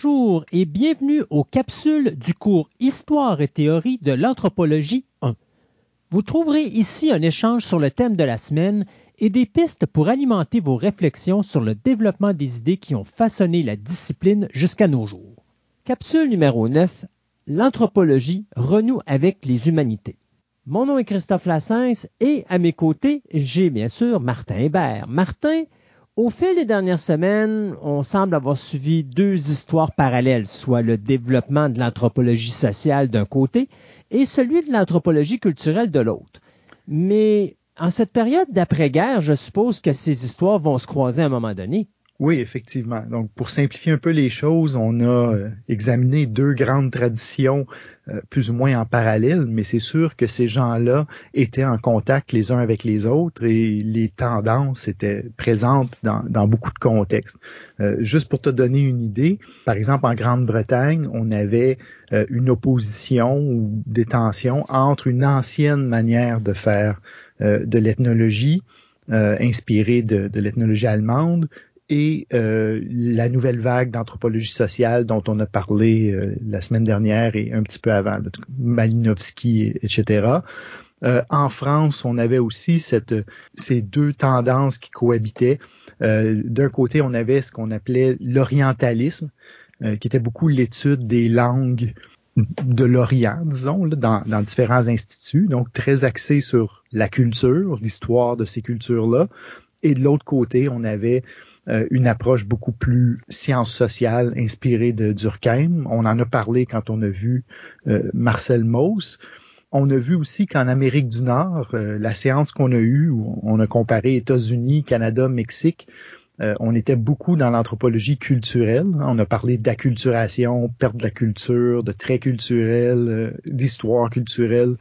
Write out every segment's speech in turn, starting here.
Bonjour et bienvenue aux capsules du cours Histoire et théorie de l'anthropologie 1. Vous trouverez ici un échange sur le thème de la semaine et des pistes pour alimenter vos réflexions sur le développement des idées qui ont façonné la discipline jusqu'à nos jours. Capsule numéro 9. L'anthropologie renoue avec les humanités. Mon nom est Christophe Lassens et à mes côtés, j'ai bien sûr Martin Hébert. Martin, au fil des dernières semaines, on semble avoir suivi deux histoires parallèles, soit le développement de l'anthropologie sociale d'un côté et celui de l'anthropologie culturelle de l'autre. Mais en cette période d'après-guerre, je suppose que ces histoires vont se croiser à un moment donné. Oui, effectivement. Donc, pour simplifier un peu les choses, on a euh, examiné deux grandes traditions euh, plus ou moins en parallèle, mais c'est sûr que ces gens-là étaient en contact les uns avec les autres et les tendances étaient présentes dans, beaucoup de contextes. Euh, juste pour te donner une idée, par exemple, en Grande-Bretagne, on avait une opposition ou des tensions entre une ancienne manière de faire de l'ethnologie, inspirée de, de l'ethnologie allemande, et euh, la nouvelle vague d'anthropologie sociale dont on a parlé euh, la semaine dernière et un petit peu avant, Malinowski, etc. Euh, en France, on avait aussi cette, ces deux tendances qui cohabitaient. D'un côté, on avait ce qu'on appelait l'orientalisme, qui était beaucoup l'étude des langues de l'Orient, disons, dans, dans, différents instituts, donc très axé sur la culture, l'histoire de ces cultures-là. Et de l'autre côté, on avait euh, une approche beaucoup plus science sociale inspirée de Durkheim. On en a parlé quand on a vu euh, Marcel Mauss. On a vu aussi qu'en Amérique du Nord, euh, la séance qu'on a eue, où on a comparé États-Unis, Canada, Mexique, on était beaucoup dans l'anthropologie culturelle. On a parlé d'acculturation, perte de la culture, de traits culturels, d'histoire culturelle,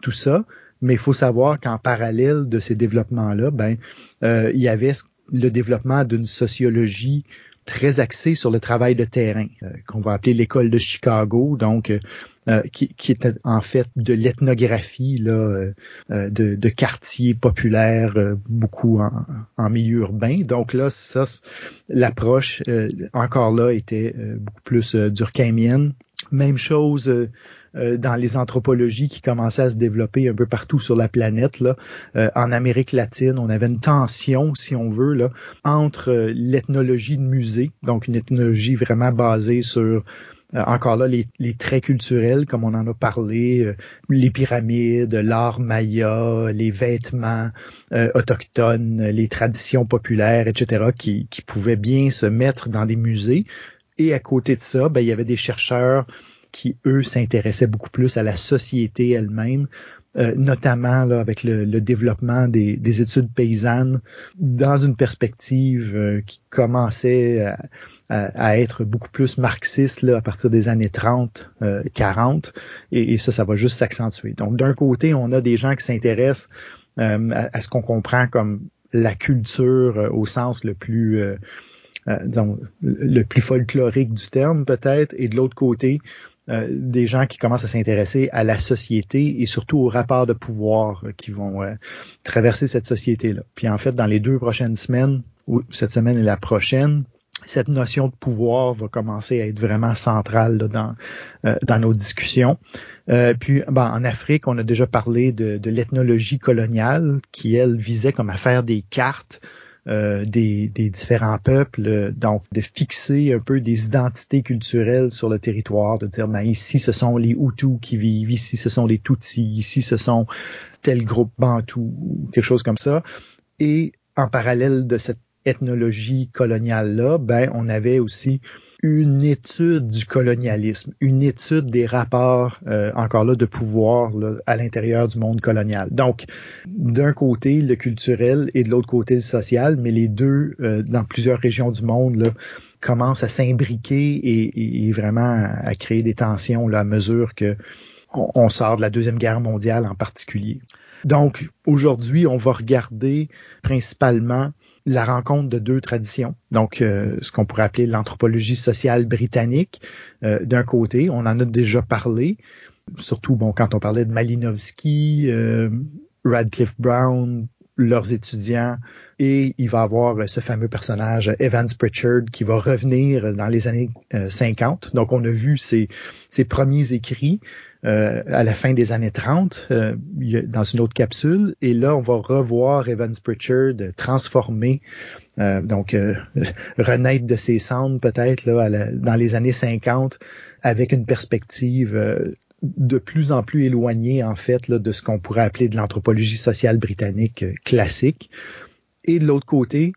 tout ça. Mais il faut savoir qu'en parallèle de ces développements-là, ben, il y avait ce le développement d'une sociologie très axée sur le travail de terrain, euh, qu'on va appeler l'école de Chicago, donc euh, euh, qui, qui, était en fait de l'ethnographie là, de, de, quartiers populaires, beaucoup en, en, milieu urbain. Donc là, ça, l'approche encore là était beaucoup plus durkheimienne. Même chose euh, dans les anthropologies qui commençaient à se développer un peu partout sur la planète. Là. Euh, en Amérique latine, on avait une tension, si on veut, là, entre euh, l'ethnologie de musée, donc une ethnologie vraiment basée sur encore là, les, les, traits culturels, comme on en a parlé, les pyramides, l'art maya, les vêtements autochtones, les traditions populaires, etc., qui, qui pouvaient bien se mettre dans des musées. Et à côté de ça, ben, il y avait des chercheurs qui, eux, s'intéressaient beaucoup plus à la société elle-même, euh, notamment là, avec le, développement des, études paysannes dans une perspective euh, qui commençait à, être beaucoup plus marxiste là, à partir des années 30, 40, euh, et, ça, ça va juste s'accentuer. Donc, d'un côté, on a des gens qui s'intéressent à, à, ce qu'on comprend comme la culture au sens le plus disons, le plus folklorique du terme peut-être, et de l'autre côté, euh, des gens qui commencent à s'intéresser à la société et surtout aux rapports de pouvoir euh, qui vont euh, traverser cette société-là. Puis en fait, dans les deux prochaines semaines, ou cette semaine et la prochaine, cette notion de pouvoir va commencer à être vraiment centrale dans, dans nos discussions. puis ben, en Afrique, on a déjà parlé de, de l'ethnologie coloniale qui, elle, visait comme à faire des cartes euh, des, différents peuples, donc de fixer un peu des identités culturelles sur le territoire, de dire ben ici ce sont les Hutus qui vivent, ici ce sont les Tutsis, ici ce sont tel groupe Bantou, quelque chose comme ça. Et en parallèle de cette ethnologie coloniale là, ben on avait aussi une étude du colonialisme, une étude des rapports, euh, encore là, de pouvoir à l'intérieur du monde colonial. Donc, d'un côté, le culturel et de l'autre côté, le social, mais les deux, euh, dans plusieurs régions du monde, là, commencent à s'imbriquer et, et, vraiment à créer des tensions là, à mesure que on sort de la Deuxième Guerre mondiale en particulier. Donc, aujourd'hui, on va regarder principalement la rencontre de deux traditions. Donc, euh, ce qu'on pourrait appeler l'anthropologie sociale britannique, euh, d'un côté, on en a déjà parlé, surtout bon quand on parlait de Malinowski, euh, Radcliffe Brown, leurs étudiants et il va avoir ce fameux personnage Evans Pritchard qui va revenir dans les années 50. Donc on a vu ses, ses premiers écrits euh, à la fin des années 30 euh, dans une autre capsule. Et là, on va revoir Evans Pritchard transformé, euh, donc renaître de ses cendres peut-être là dans les années 50 avec une perspective de plus en plus éloignée en fait là, de ce qu'on pourrait appeler de l'anthropologie sociale britannique classique. Et de l'autre côté,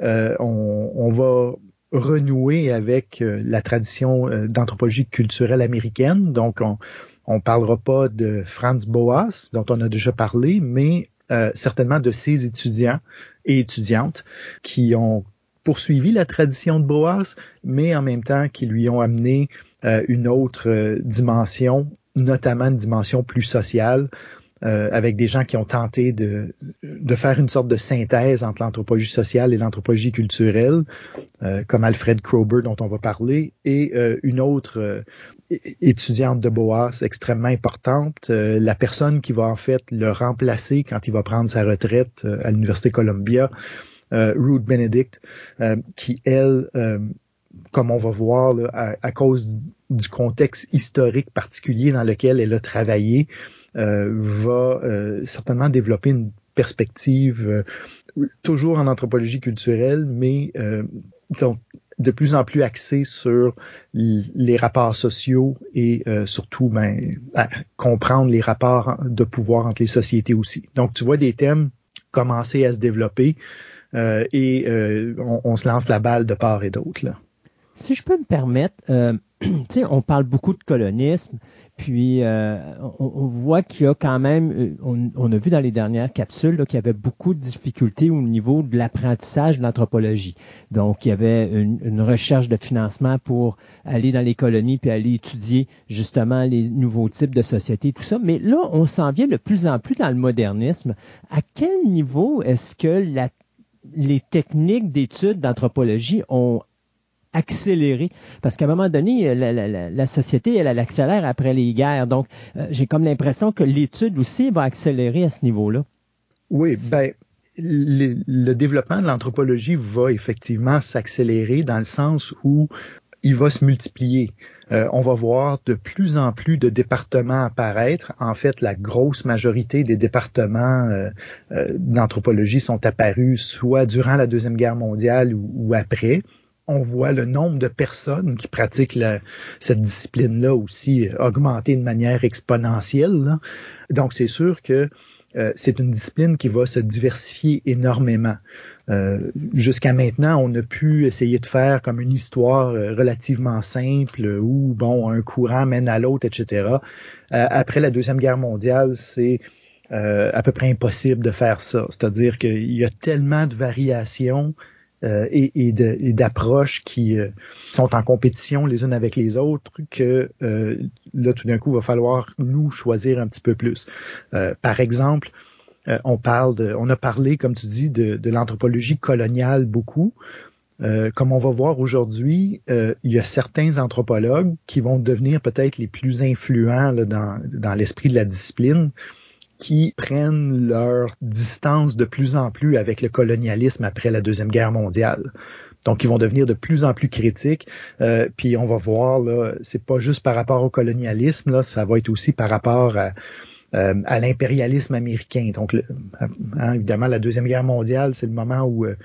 on, on va renouer avec la tradition d'anthropologie culturelle américaine. Donc, on, on parlera pas de Franz Boas, dont on a déjà parlé, mais euh, certainement de ses étudiants et étudiantes qui ont poursuivi la tradition de Boas, mais en même temps qui lui ont amené euh, une autre euh, dimension, notamment une dimension plus sociale, avec des gens qui ont tenté de, de faire une sorte de synthèse entre l'anthropologie sociale et l'anthropologie culturelle, comme Alfred Krober dont on va parler, et une autre étudiante de Boas extrêmement importante, euh, la personne qui va en fait le remplacer quand il va prendre sa retraite euh, à l'Université Columbia, euh, Ruth Benedict, qui elle, comme on va voir, à, cause du contexte historique particulier dans lequel elle a travaillé, va certainement développer une perspective toujours en anthropologie culturelle, mais de plus en plus axé sur les rapports sociaux et euh, surtout ben, comprendre les rapports de pouvoir entre les sociétés aussi. Donc, tu vois des thèmes commencer à se développer euh, et euh, on, se lance la balle de part et d'autre. Si je peux me permettre, on parle beaucoup de colonisme, puis, euh, on, voit qu'il y a quand même, euh, on, a vu dans les dernières capsules qu'il y avait beaucoup de difficultés au niveau de l'apprentissage de l'anthropologie. Donc, il y avait une, recherche de financement pour aller dans les colonies puis aller étudier justement les nouveaux types de sociétés, tout ça. Mais là, on s'en vient de plus en plus dans le modernisme. À quel niveau est-ce que les techniques d'études d'anthropologie ont accélérer. Parce qu'à un moment donné, la, la, société, elle, elle, accélère après les guerres. Donc, euh, j'ai comme l'impression que l'étude aussi va accélérer à ce niveau-là. Oui, ben, le, développement de l'anthropologie va effectivement s'accélérer dans le sens où il va se multiplier. Euh, on va voir de plus en plus de départements apparaître. En fait, la grosse majorité des départements euh, d'anthropologie sont apparus soit durant la Deuxième Guerre mondiale ou après on voit le nombre de personnes qui pratiquent cette discipline-là aussi augmenter de manière exponentielle. Donc, c'est sûr que euh, c'est une discipline qui va se diversifier énormément. Euh, jusqu'à maintenant, on a pu essayer de faire comme une histoire euh, relativement simple où, bon, un courant mène à l'autre, etc. après la Deuxième Guerre mondiale, c'est à peu près impossible de faire ça. C'est-à-dire qu'il y a tellement de variations euh, et, d'approches qui euh, sont en compétition les unes avec les autres que euh, là tout d'un coup va falloir nous choisir un petit peu plus. par exemple, on parle de, on a parlé comme tu dis de, de l'anthropologie coloniale beaucoup. comme on va voir aujourd'hui, il y a certains anthropologues qui vont devenir peut-être les plus influents là, dans, dans l'esprit de la discipline, qui prennent leur distance de plus en plus avec le colonialisme après la Deuxième Guerre mondiale. Donc, ils vont devenir de plus en plus critiques. Euh, puis, on va voir, là, c'est pas juste par rapport au colonialisme, là, ça va être aussi par rapport à, euh, à l'impérialisme américain. Donc, hein, évidemment, la Deuxième Guerre mondiale, c'est le moment où euh,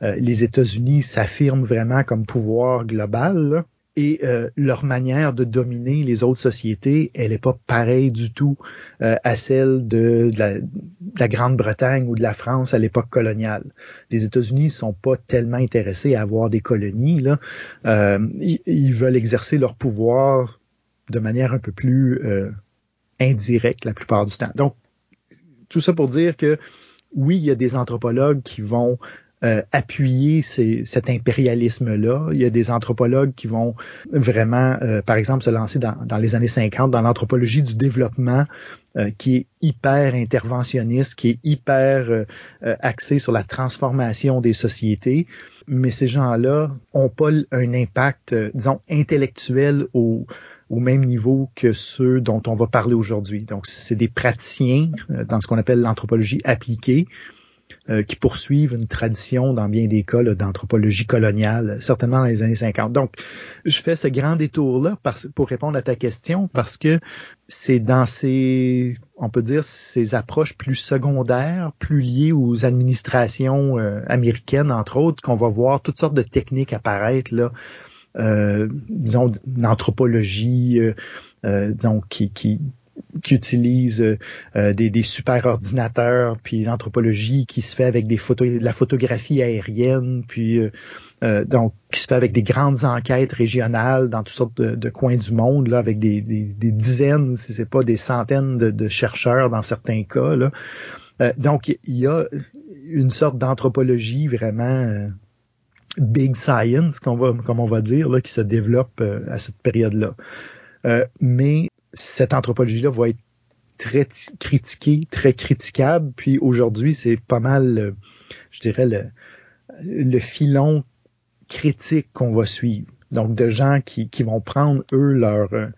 les États-Unis s'affirment vraiment comme pouvoir global. Là et euh, leur manière de dominer les autres sociétés, elle n'est pas pareille du tout euh, à celle de, la, Grande-Bretagne ou de la France à l'époque coloniale. Les États-Unis sont pas tellement intéressés à avoir des colonies. Là. Euh, ils, veulent exercer leur pouvoir de manière un peu plus indirecte la plupart du temps. Donc, tout ça pour dire que oui, il y a des anthropologues qui vont euh, appuyer cet impérialisme-là. Il y a des anthropologues qui vont vraiment, euh, par exemple, se lancer dans, dans, les années 50 dans l'anthropologie du développement euh, qui est hyper interventionniste, qui est hyper axé sur la transformation des sociétés. Mais ces gens-là ont pas un impact, disons, intellectuel au, au même niveau que ceux dont on va parler aujourd'hui. Donc, c'est des praticiens dans ce qu'on appelle l'anthropologie appliquée euh, qui poursuivent une tradition dans bien des cas d'anthropologie coloniale, certainement dans les années 50. Donc, je fais ce grand détour-là pour répondre à ta question parce que c'est dans ces, on peut dire, ces approches plus secondaires, plus liées aux administrations euh, américaines, entre autres, qu'on va voir toutes sortes de techniques apparaître là. Euh, disons, l'anthropologie, euh, disons, qui, qui, qui utilise euh, des, des super ordinateurs, puis l'anthropologie qui se fait avec des photos, de la photographie aérienne, puis euh, euh, donc qui se fait avec des grandes enquêtes régionales dans toutes sortes de, coins du monde, là, avec des, des, dizaines, si c'est pas des centaines de, chercheurs dans certains cas. Là. donc il y a une sorte d'anthropologie vraiment big science, va, comme on va dire, là, qui se développe à cette période-là. mais cette anthropologie-là va être très critiquée, très critiquable. Puis aujourd'hui, c'est pas mal, je dirais, le, le filon critique qu'on va suivre. Donc, de gens qui, qui vont prendre, eux, leur, euh,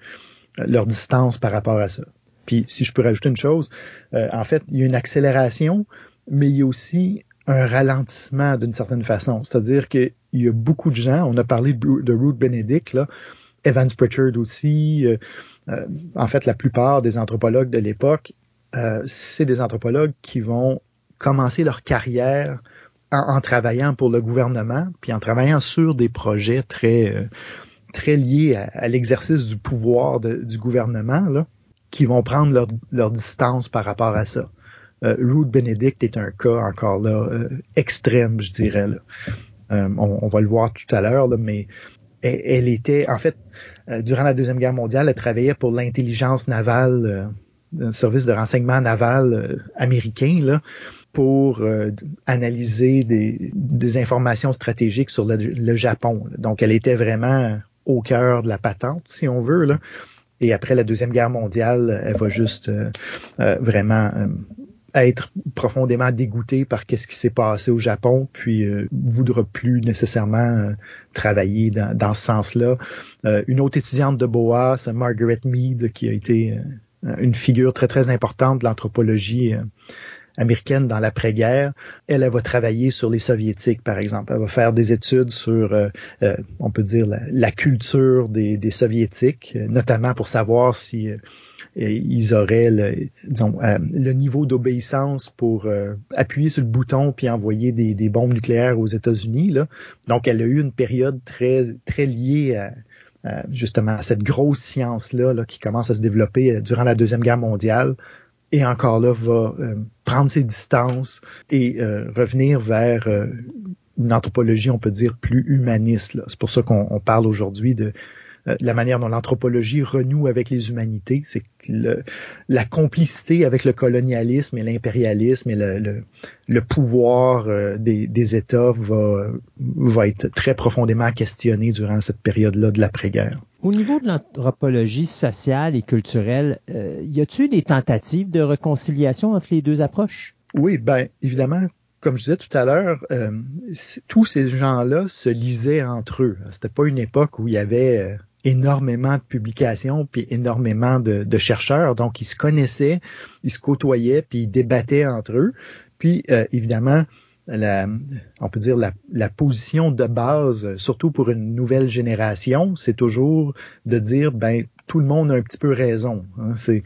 leur distance par rapport à ça. Puis, si je peux rajouter une chose, euh, en fait, il y a une accélération, mais il y a aussi un ralentissement d'une certaine façon. C'est-à-dire qu'il y a beaucoup de gens, on a parlé de, de Ruth Benedict, là, Evans Pritchard aussi, euh, euh, en fait, la plupart des anthropologues de l'époque, euh, c'est des anthropologues qui vont commencer leur carrière en, travaillant pour le gouvernement, puis en travaillant sur des projets très euh, très liés à, l'exercice du pouvoir du gouvernement, là, qui vont prendre leur, distance par rapport à ça. Ruth Benedict est un cas encore là extrême, je dirais. Là. On, on, va le voir tout à l'heure, mais elle, était, en fait, euh, durant la Deuxième Guerre mondiale, elle travaillait pour l'intelligence navale, euh, un service de renseignement naval euh, américain, là, pour analyser des, informations stratégiques sur le, Japon. Donc, elle était vraiment au cœur de la patente, si on veut. Là. Et après la Deuxième Guerre mondiale, elle va juste vraiment être profondément dégoûté par qu'est-ce qui s'est passé au Japon, puis euh, voudra plus nécessairement euh, travailler dans, dans ce sens-là. Euh, une autre étudiante de Boas, Margaret Mead, qui a été euh, une figure très très importante de l'anthropologie américaine dans l'après-guerre, elle, elle va travailler sur les soviétiques, par exemple. Elle va faire des études sur, on peut dire, la, la culture des, des soviétiques, notamment pour savoir si ils auraient le, disons, euh, le niveau d'obéissance pour euh, appuyer sur le bouton puis envoyer des, bombes nucléaires aux États-Unis. Donc, elle a eu une période très, très liée à, justement à cette grosse science-là là, qui commence à se développer euh, durant la Deuxième Guerre mondiale et encore là va prendre ses distances et revenir vers une anthropologie, on peut dire, plus humaniste. C'est pour ça qu'on parle aujourd'hui de la manière dont l'anthropologie renoue avec les humanités, c'est que la complicité avec le colonialisme et l'impérialisme et le, le, pouvoir euh, des, des, États va, va être très profondément questionné durant cette période-là de l'après-guerre. Au niveau de l'anthropologie sociale et culturelle, euh, y a-t-il des tentatives de réconciliation entre les deux approches? Oui, ben évidemment, comme je disais tout à l'heure, euh, tous ces gens-là se lisaient entre eux. C'était pas une époque où il y avait énormément de publications puis énormément de, chercheurs. Donc, ils se connaissaient, ils se côtoyaient, puis ils débattaient entre eux. Puis, euh, évidemment, la, on peut dire la, la, position de base, surtout pour une nouvelle génération, c'est toujours de dire ben tout le monde a un petit peu raison. Hein. C'est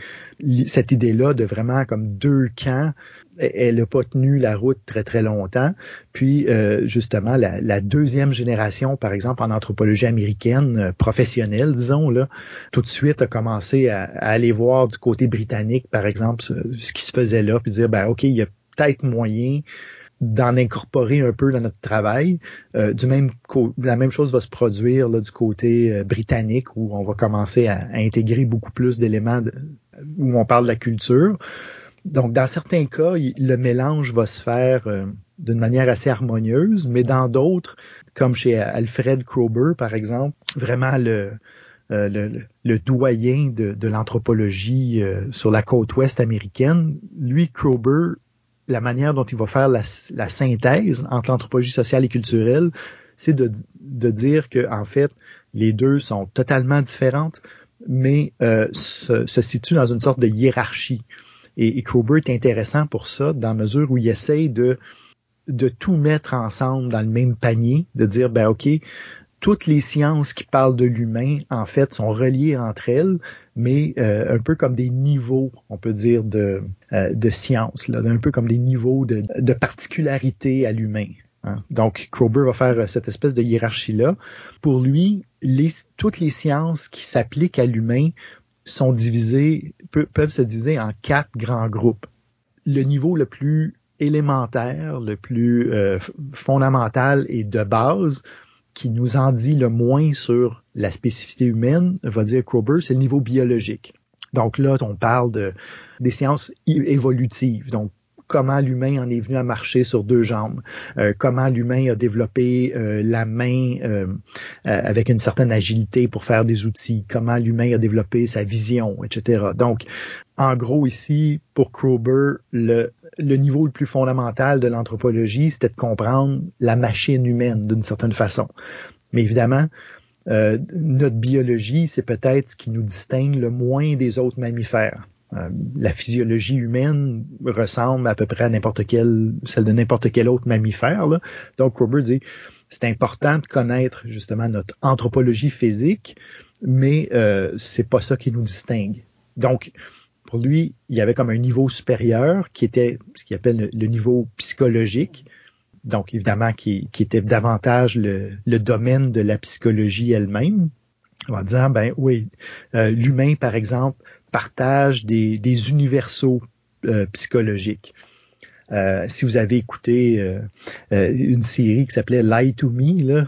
cette idée-là de vraiment comme deux camps. Elle n'a pas tenu la route très très longtemps. Puis euh, justement la, la, deuxième génération, par exemple en anthropologie américaine euh, professionnelle, disons là, tout de suite a commencé à, aller voir du côté britannique, par exemple, ce, ce qui se faisait là, puis dire ben ok, il y a peut-être moyen d'en incorporer un peu dans notre travail. Euh, du même la même chose va se produire là, du côté euh, britannique où on va commencer à, intégrer beaucoup plus d'éléments où on parle de la culture. Donc, dans certains cas, le mélange va se faire euh, d'une manière assez harmonieuse, mais dans d'autres, comme chez Alfred Kroeber, par exemple, vraiment le, le, doyen de, l'anthropologie sur la côte ouest américaine, lui, Kroeber, la manière dont il va faire la, synthèse entre l'anthropologie sociale et culturelle, c'est de, dire que en fait, les deux sont totalement différentes, mais euh, se, situent dans une sorte de hiérarchie. Et, et est intéressant pour ça, dans la mesure où il essaye de de tout mettre ensemble dans le même panier, de dire, ben OK, toutes les sciences qui parlent de l'humain, en fait, sont reliées entre elles, mais euh, un peu comme des niveaux, on peut dire, de, euh, de science, là, un peu comme des niveaux de, de particularité à l'humain. Hein. Donc, Krober va faire cette espèce de hiérarchie-là. Pour lui, les, toutes les sciences qui s'appliquent à l'humain sont divisées, peuvent se diviser en quatre grands groupes. Le niveau le plus élémentaire, le plus euh, fondamental et de base, qui nous en dit le moins sur la spécificité humaine, va dire Krober, c'est le niveau biologique. Donc là, on parle de, des sciences évolutives. Donc, comment l'humain en est venu à marcher sur deux jambes, euh, comment l'humain a développé euh, la main euh, avec une certaine agilité pour faire des outils, comment l'humain a développé sa vision, etc. Donc, en gros, ici, pour Krober, le, le niveau le plus fondamental de l'anthropologie, c'était de comprendre la machine humaine d'une certaine façon. Mais évidemment, euh, notre biologie, c'est peut-être ce qui nous distingue le moins des autres mammifères. Euh, la physiologie humaine ressemble à peu près à n'importe quelle, celle de n'importe quel autre mammifère. Donc, Robert dit, c'est important de connaître justement notre anthropologie physique, mais euh, c'est pas ça qui nous distingue. Donc, pour lui, il y avait comme un niveau supérieur qui était ce qu'il appelle le, niveau psychologique. Donc, évidemment, qui, était davantage le, domaine de la psychologie elle-même. Va dire, ben oui, euh, l'humain, par exemple, partage des, universaux euh, psychologiques. Euh, si vous avez écouté euh, une série qui s'appelait Lie to Me,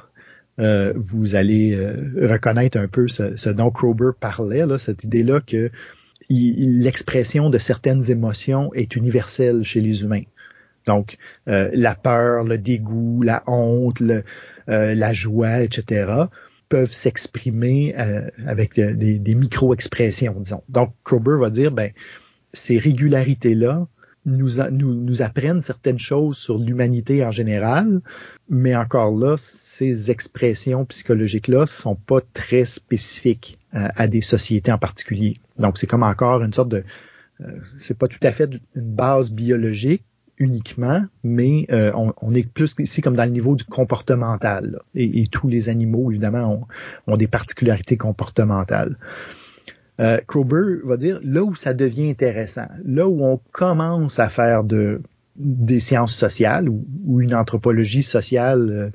vous allez reconnaître un peu ce, dont Krober parlait, cette idée-là que l'expression de certaines émotions est universelle chez les humains. Donc, la peur, le dégoût, la honte, la joie, etc peuvent s'exprimer euh, avec euh, des, micro-expressions, disons. Donc, Krober va dire, ben, ces régularités-là nous, nous, nous apprennent certaines choses sur l'humanité en général, mais encore là, ces expressions psychologiques-là sont pas très spécifiques à, à des sociétés en particulier. Donc, c'est comme encore une sorte de, euh, c'est pas tout à fait une base biologique, uniquement, mais euh, on, est plus ici comme dans le niveau du comportemental. Et, tous les animaux, évidemment, ont, des particularités comportementales. Euh, Krober va dire là où ça devient intéressant, là où on commence à faire de des sciences sociales ou, une anthropologie sociale euh,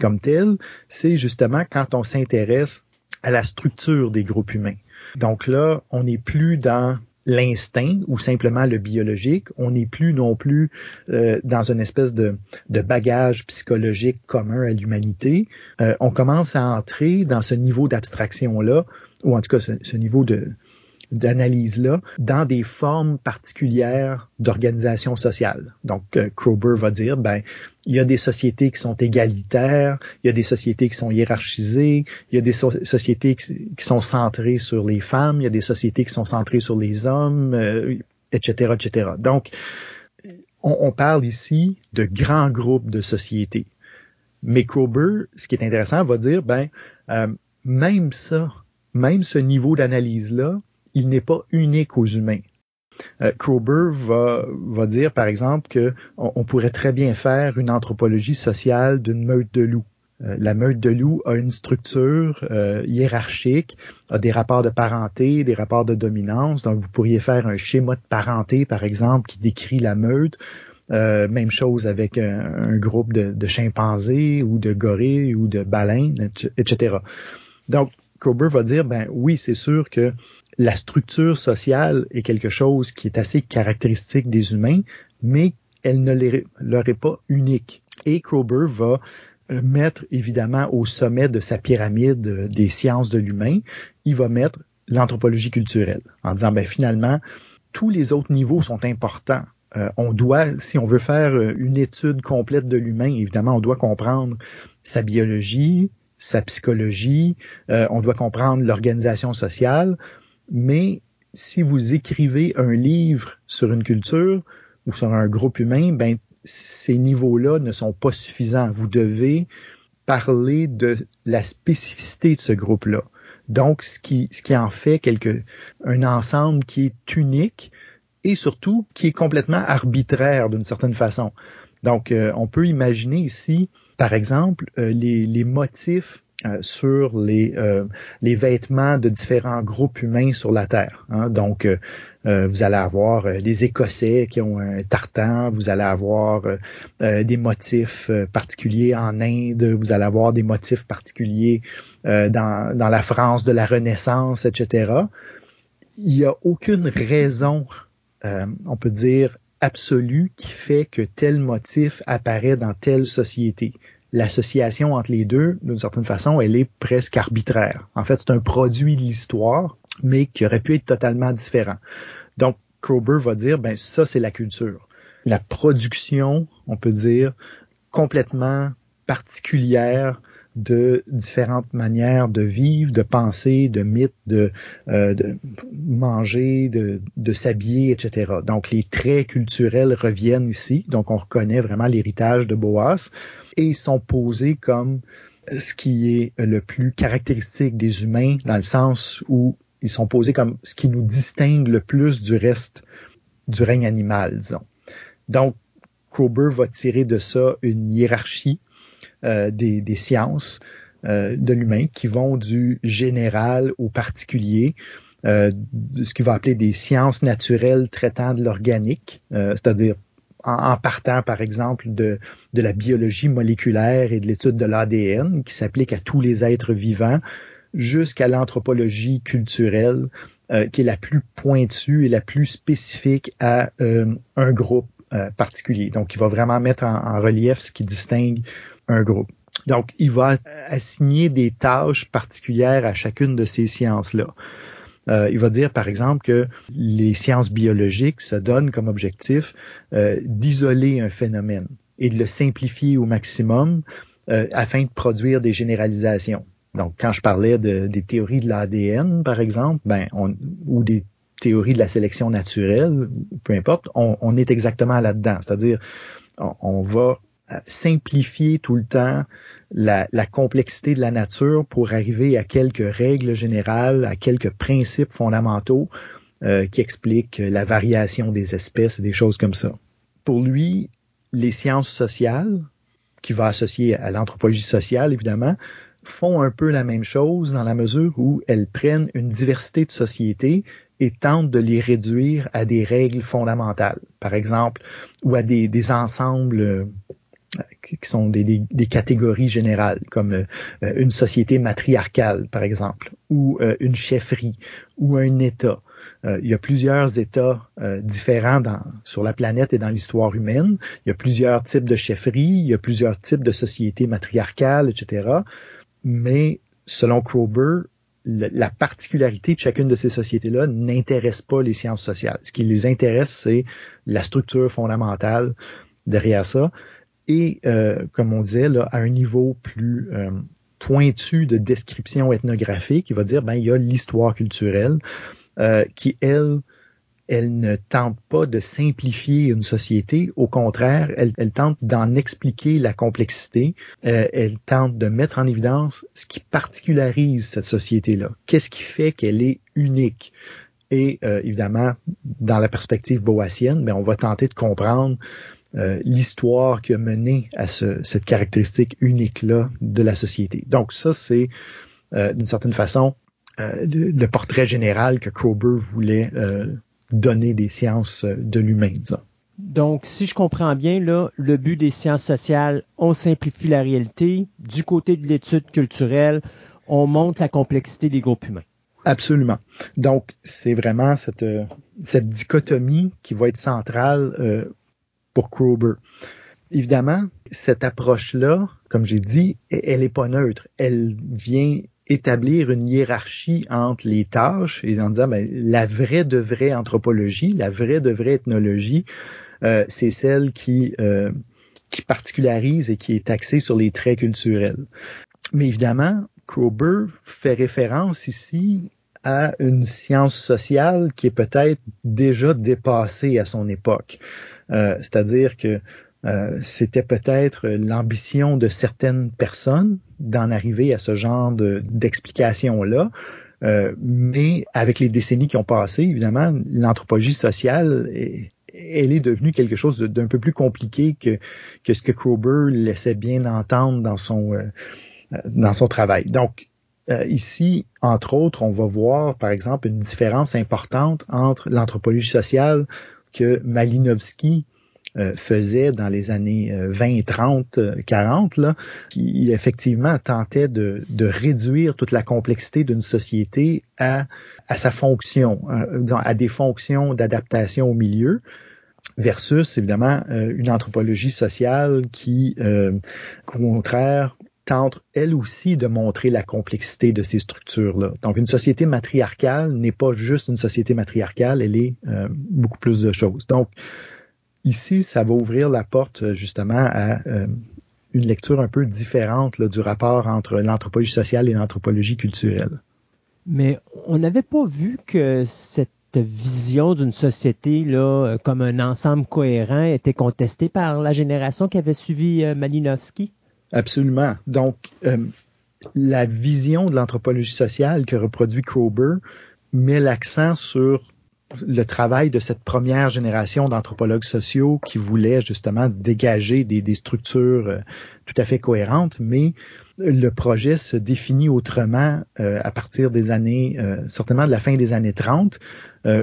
comme telle, c'est justement quand on s'intéresse à la structure des groupes humains. Donc là, on n'est plus dans l'instinct ou simplement le biologique. On n'est plus non plus euh, dans une espèce de, bagage psychologique commun à l'humanité. Euh, on commence à entrer dans ce niveau d'abstraction-là, ou en tout cas ce niveau de, d'analyse-là dans des formes particulières d'organisation sociale. Donc, euh, Krober va dire, ben, il y a des sociétés qui sont égalitaires, il y a des sociétés qui sont hiérarchisées, il y a des sociétés qui, sont centrées sur les femmes, il y a des sociétés qui sont centrées sur les hommes, etc., euh, etc. Donc, on, on, parle ici de grands groupes de sociétés. Mais Krober, ce qui est intéressant, va dire, ben, euh, même ça, même ce niveau d'analyse-là, il n'est pas unique aux humains. Euh, Krober va, dire, par exemple, que on, pourrait très bien faire une anthropologie sociale d'une meute de loups. Euh, la meute de loups a une structure euh, hiérarchique, a des rapports de parenté, des rapports de dominance. Donc, vous pourriez faire un schéma de parenté, par exemple, qui décrit la meute. même chose avec un, groupe de, de, chimpanzés ou de gorilles ou de baleines, etc. Donc, Krober va dire, ben oui, c'est sûr que la structure sociale est quelque chose qui est assez caractéristique des humains, mais elle ne leur est pas unique. Et Krober va euh, mettre évidemment au sommet de sa pyramide euh, des sciences de l'humain, il va mettre l'anthropologie culturelle en disant ben finalement tous les autres niveaux sont importants. Euh, on doit, si on veut faire une étude complète de l'humain, évidemment, on doit comprendre sa biologie, sa psychologie, on doit comprendre l'organisation sociale, mais si vous écrivez un livre sur une culture ou sur un groupe humain, ben ces niveaux-là ne sont pas suffisants. Vous devez parler de la spécificité de ce groupe-là. Donc, ce qui, ce qui en fait quelque, un ensemble qui est unique et surtout qui est complètement arbitraire d'une certaine façon. Donc, on peut imaginer ici, par exemple, les, les motifs euh, sur les, euh, les vêtements de différents groupes humains sur la Terre. Hein. Donc, euh, vous allez avoir des Écossais qui ont un tartan, vous allez avoir des motifs particuliers en Inde, vous allez avoir des motifs particuliers dans, dans la France de la Renaissance, etc. Il n'y a aucune raison, on peut dire, absolue qui fait que tel motif apparaît dans telle société l'association entre les deux, d'une certaine façon, elle est presque arbitraire. En fait, c'est un produit de l'histoire, mais qui aurait pu être totalement différent. Donc, Krober va dire, ben ça, c'est la culture. La production, on peut dire, complètement particulière de différentes manières de vivre, de penser, de mythes, de, euh, de manger, de, de s'habiller, etc. Donc les traits culturels reviennent ici. Donc on reconnaît vraiment l'héritage de Boas et ils sont posés comme ce qui est le plus caractéristique des humains dans le sens où ils sont posés comme ce qui nous distingue le plus du reste du règne animal, disons. Donc, Krober va tirer de ça une hiérarchie euh, des, des, sciences euh, de l'humain qui vont du général au particulier, euh, ce qu'il va appeler des sciences naturelles traitant de l'organique, euh, c'est-à-dire en, partant, par exemple, de, de la biologie moléculaire et de l'étude de l'ADN, qui s'applique à tous les êtres vivants, jusqu'à l'anthropologie culturelle, euh, qui est la plus pointue et la plus spécifique à euh, un groupe euh, particulier. Donc, il va vraiment mettre en, en, relief ce qui distingue un groupe. Donc, il va assigner des tâches particulières à chacune de ces sciences-là. Euh, il va dire, par exemple, que les sciences biologiques se donnent comme objectif euh, d'isoler un phénomène et de le simplifier au maximum euh, afin de produire des généralisations. Donc, quand je parlais de, des théories de l'ADN, par exemple, ben, on, ou des théories de la sélection naturelle, peu importe, on, on est exactement là-dedans. C'est-à-dire, on, on va simplifier tout le temps la, complexité de la nature pour arriver à quelques règles générales, à quelques principes fondamentaux euh, qui expliquent la variation des espèces et des choses comme ça. Pour lui, les sciences sociales, qui va associer à l'anthropologie sociale évidemment, font un peu la même chose dans la mesure où elles prennent une diversité de sociétés et tentent de les réduire à des règles fondamentales, par exemple, ou à des, des ensembles qui sont des, des, catégories générales, comme euh, une société matriarcale, par exemple, ou euh, une chefferie, ou un État. Euh, il y a plusieurs États différents dans, sur la planète et dans l'histoire humaine. Il y a plusieurs types de chefferies, il y a plusieurs types de sociétés matriarcales, etc. Mais selon Krober, la particularité de chacune de ces sociétés-là n'intéresse pas les sciences sociales. Ce qui les intéresse, c'est la structure fondamentale derrière ça et, euh, comme on disait, là, à un niveau plus euh, pointu de description ethnographique, il va dire, ben, il y a l'histoire culturelle euh, qui, elle, elle ne tente pas de simplifier une société, au contraire, elle, elle tente d'en expliquer la complexité, euh, elle tente de mettre en évidence ce qui particularise cette société-là, qu'est-ce qui fait qu'elle est unique? Et euh, évidemment, dans la perspective boassienne, ben, on va tenter de comprendre euh, l'histoire qui a mené à cette caractéristique unique-là de la société. Donc ça, c'est euh, d'une certaine façon euh, le, portrait général que Krober voulait donner des sciences de l'humain, disons. Donc, si je comprends bien, là, le but des sciences sociales, on simplifie la réalité. Du côté de l'étude culturelle, on montre la complexité des groupes humains. Absolument. Donc, c'est vraiment cette, cette dichotomie qui va être centrale euh, pour Krober. Évidemment, cette approche-là, comme j'ai dit, elle n'est pas neutre. Elle vient établir une hiérarchie entre les tâches et en disant ben, la vraie de vraie anthropologie, la vraie de vraie ethnologie, euh, c'est celle qui euh, qui particularise et qui est axée sur les traits culturels. Mais évidemment, Krober fait référence ici à une science sociale qui est peut-être déjà dépassée à son époque. Euh, c'est-à-dire que euh, c'était peut-être l'ambition de certaines personnes d'en arriver à ce genre d'explication-là. Euh, mais avec les décennies qui ont passé, évidemment, l'anthropologie sociale est, elle est devenue quelque chose d'un peu plus compliqué que, que ce que Kroeber laissait bien entendre dans son, dans son travail. Donc, ici, entre autres, on va voir, par exemple, une différence importante entre l'anthropologie sociale que Malinowski euh, faisait dans les années 20, 30, 40, là, qui effectivement tentait de, réduire toute la complexité d'une société à, sa fonction, à, à des fonctions d'adaptation au milieu versus évidemment une anthropologie sociale qui, au contraire, tente elle aussi de montrer la complexité de ces structures-là. Donc une société matriarcale n'est pas juste une société matriarcale, elle est euh, beaucoup plus de choses. Donc ici, ça va ouvrir la porte euh, justement à euh, une lecture un peu différente du rapport entre l'anthropologie sociale et l'anthropologie culturelle. Mais on n'avait pas vu que cette vision d'une société comme un ensemble cohérent était contestée par la génération qui avait suivi Malinowski? Absolument. Donc, euh, la vision de l'anthropologie sociale que reproduit Kroeber met l'accent sur le travail de cette première génération d'anthropologues sociaux qui voulaient justement dégager des, structures euh, tout à fait cohérentes, mais le projet se définit autrement euh, à partir des années, certainement de la fin des années 30,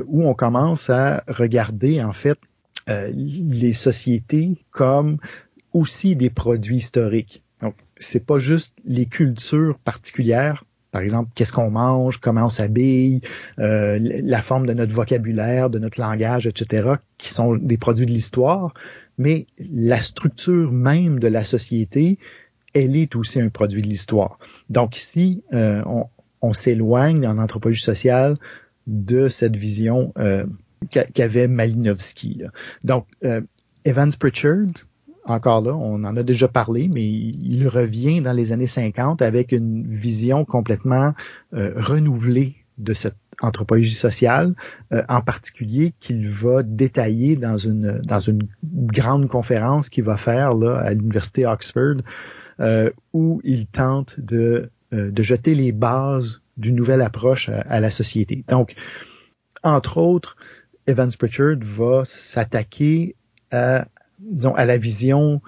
où on commence à regarder en fait les sociétés comme aussi des produits historiques. Donc, c'est pas juste les cultures particulières, par exemple, qu'est-ce qu'on mange, comment on s'habille, euh, la forme de notre vocabulaire, de notre langage, etc., qui sont des produits de l'histoire, mais la structure même de la société, elle est aussi un produit de l'histoire. Donc ici, euh, on, s'éloigne en anthropologie sociale de cette vision euh, qu'avait Malinowski. Donc, Evans Pritchard, encore là, on en a déjà parlé, mais il revient dans les années 50 avec une vision complètement euh, renouvelée de cette anthropologie sociale, euh, en particulier qu'il va détailler dans une dans une grande conférence qu'il va faire là à l'université Oxford, euh, où il tente de de jeter les bases d'une nouvelle approche à, à, la société. Donc, entre autres, Evans Pritchard va s'attaquer à disons, à la vision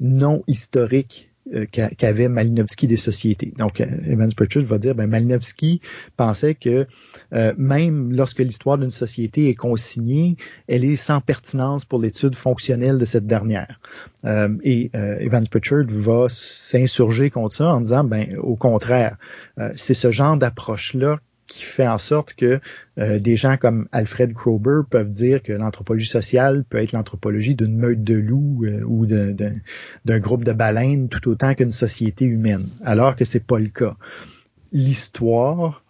non historique euh, qu'avait Malinowski des sociétés. Donc, euh, Evans Pritchard va dire, ben, Malinowski pensait que euh, même lorsque l'histoire d'une société est consignée, elle est sans pertinence pour l'étude fonctionnelle de cette dernière. et Evans Pritchard va s'insurger contre ça en disant, ben, au contraire, c'est ce genre d'approche-là qui fait en sorte que euh, des gens comme Alfred Kroeber peuvent dire que l'anthropologie sociale peut être l'anthropologie d'une meute de loups euh, ou d'un groupe de baleines tout autant qu'une société humaine, alors que c'est pas le cas. L'histoire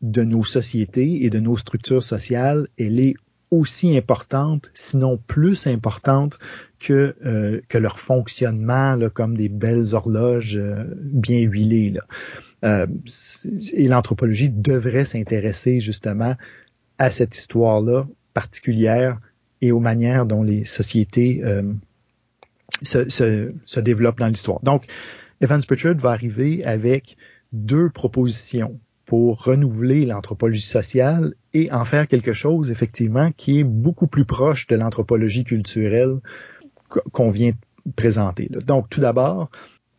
de nos sociétés et de nos structures sociales, elle est aussi importante, sinon plus importante que, euh, que leur fonctionnement là, comme des belles horloges bien huilées. Euh, et l'anthropologie devrait s'intéresser justement à cette histoire-là particulière et aux manières dont les sociétés euh, se, se, se, développent dans l'histoire. Donc, Evans Pritchard va arriver avec deux propositions pour renouveler l'anthropologie sociale et en faire quelque chose, effectivement, qui est beaucoup plus proche de l'anthropologie culturelle qu'on vient présenter. Donc, tout d'abord,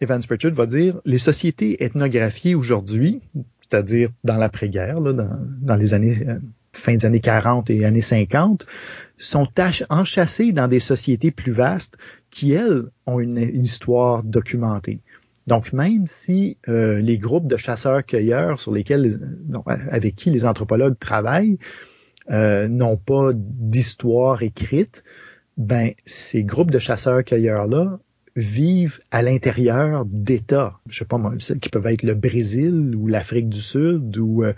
Evans Pritchard va dire les sociétés ethnographiées aujourd'hui, c'est-à-dire dans l'après-guerre, dans, dans, les années euh, fin des années 40 et années 50, sont enchâssées dans des sociétés plus vastes qui, elles, ont une, histoire documentée. Donc, même si euh, les groupes de chasseurs-cueilleurs sur lesquels, avec qui les anthropologues travaillent, euh, n'ont pas d'histoire écrite, ben ces groupes de chasseurs-cueilleurs-là vivent à l'intérieur d'États, je sais pas moi, qui peuvent être le Brésil ou l'Afrique du Sud ou euh,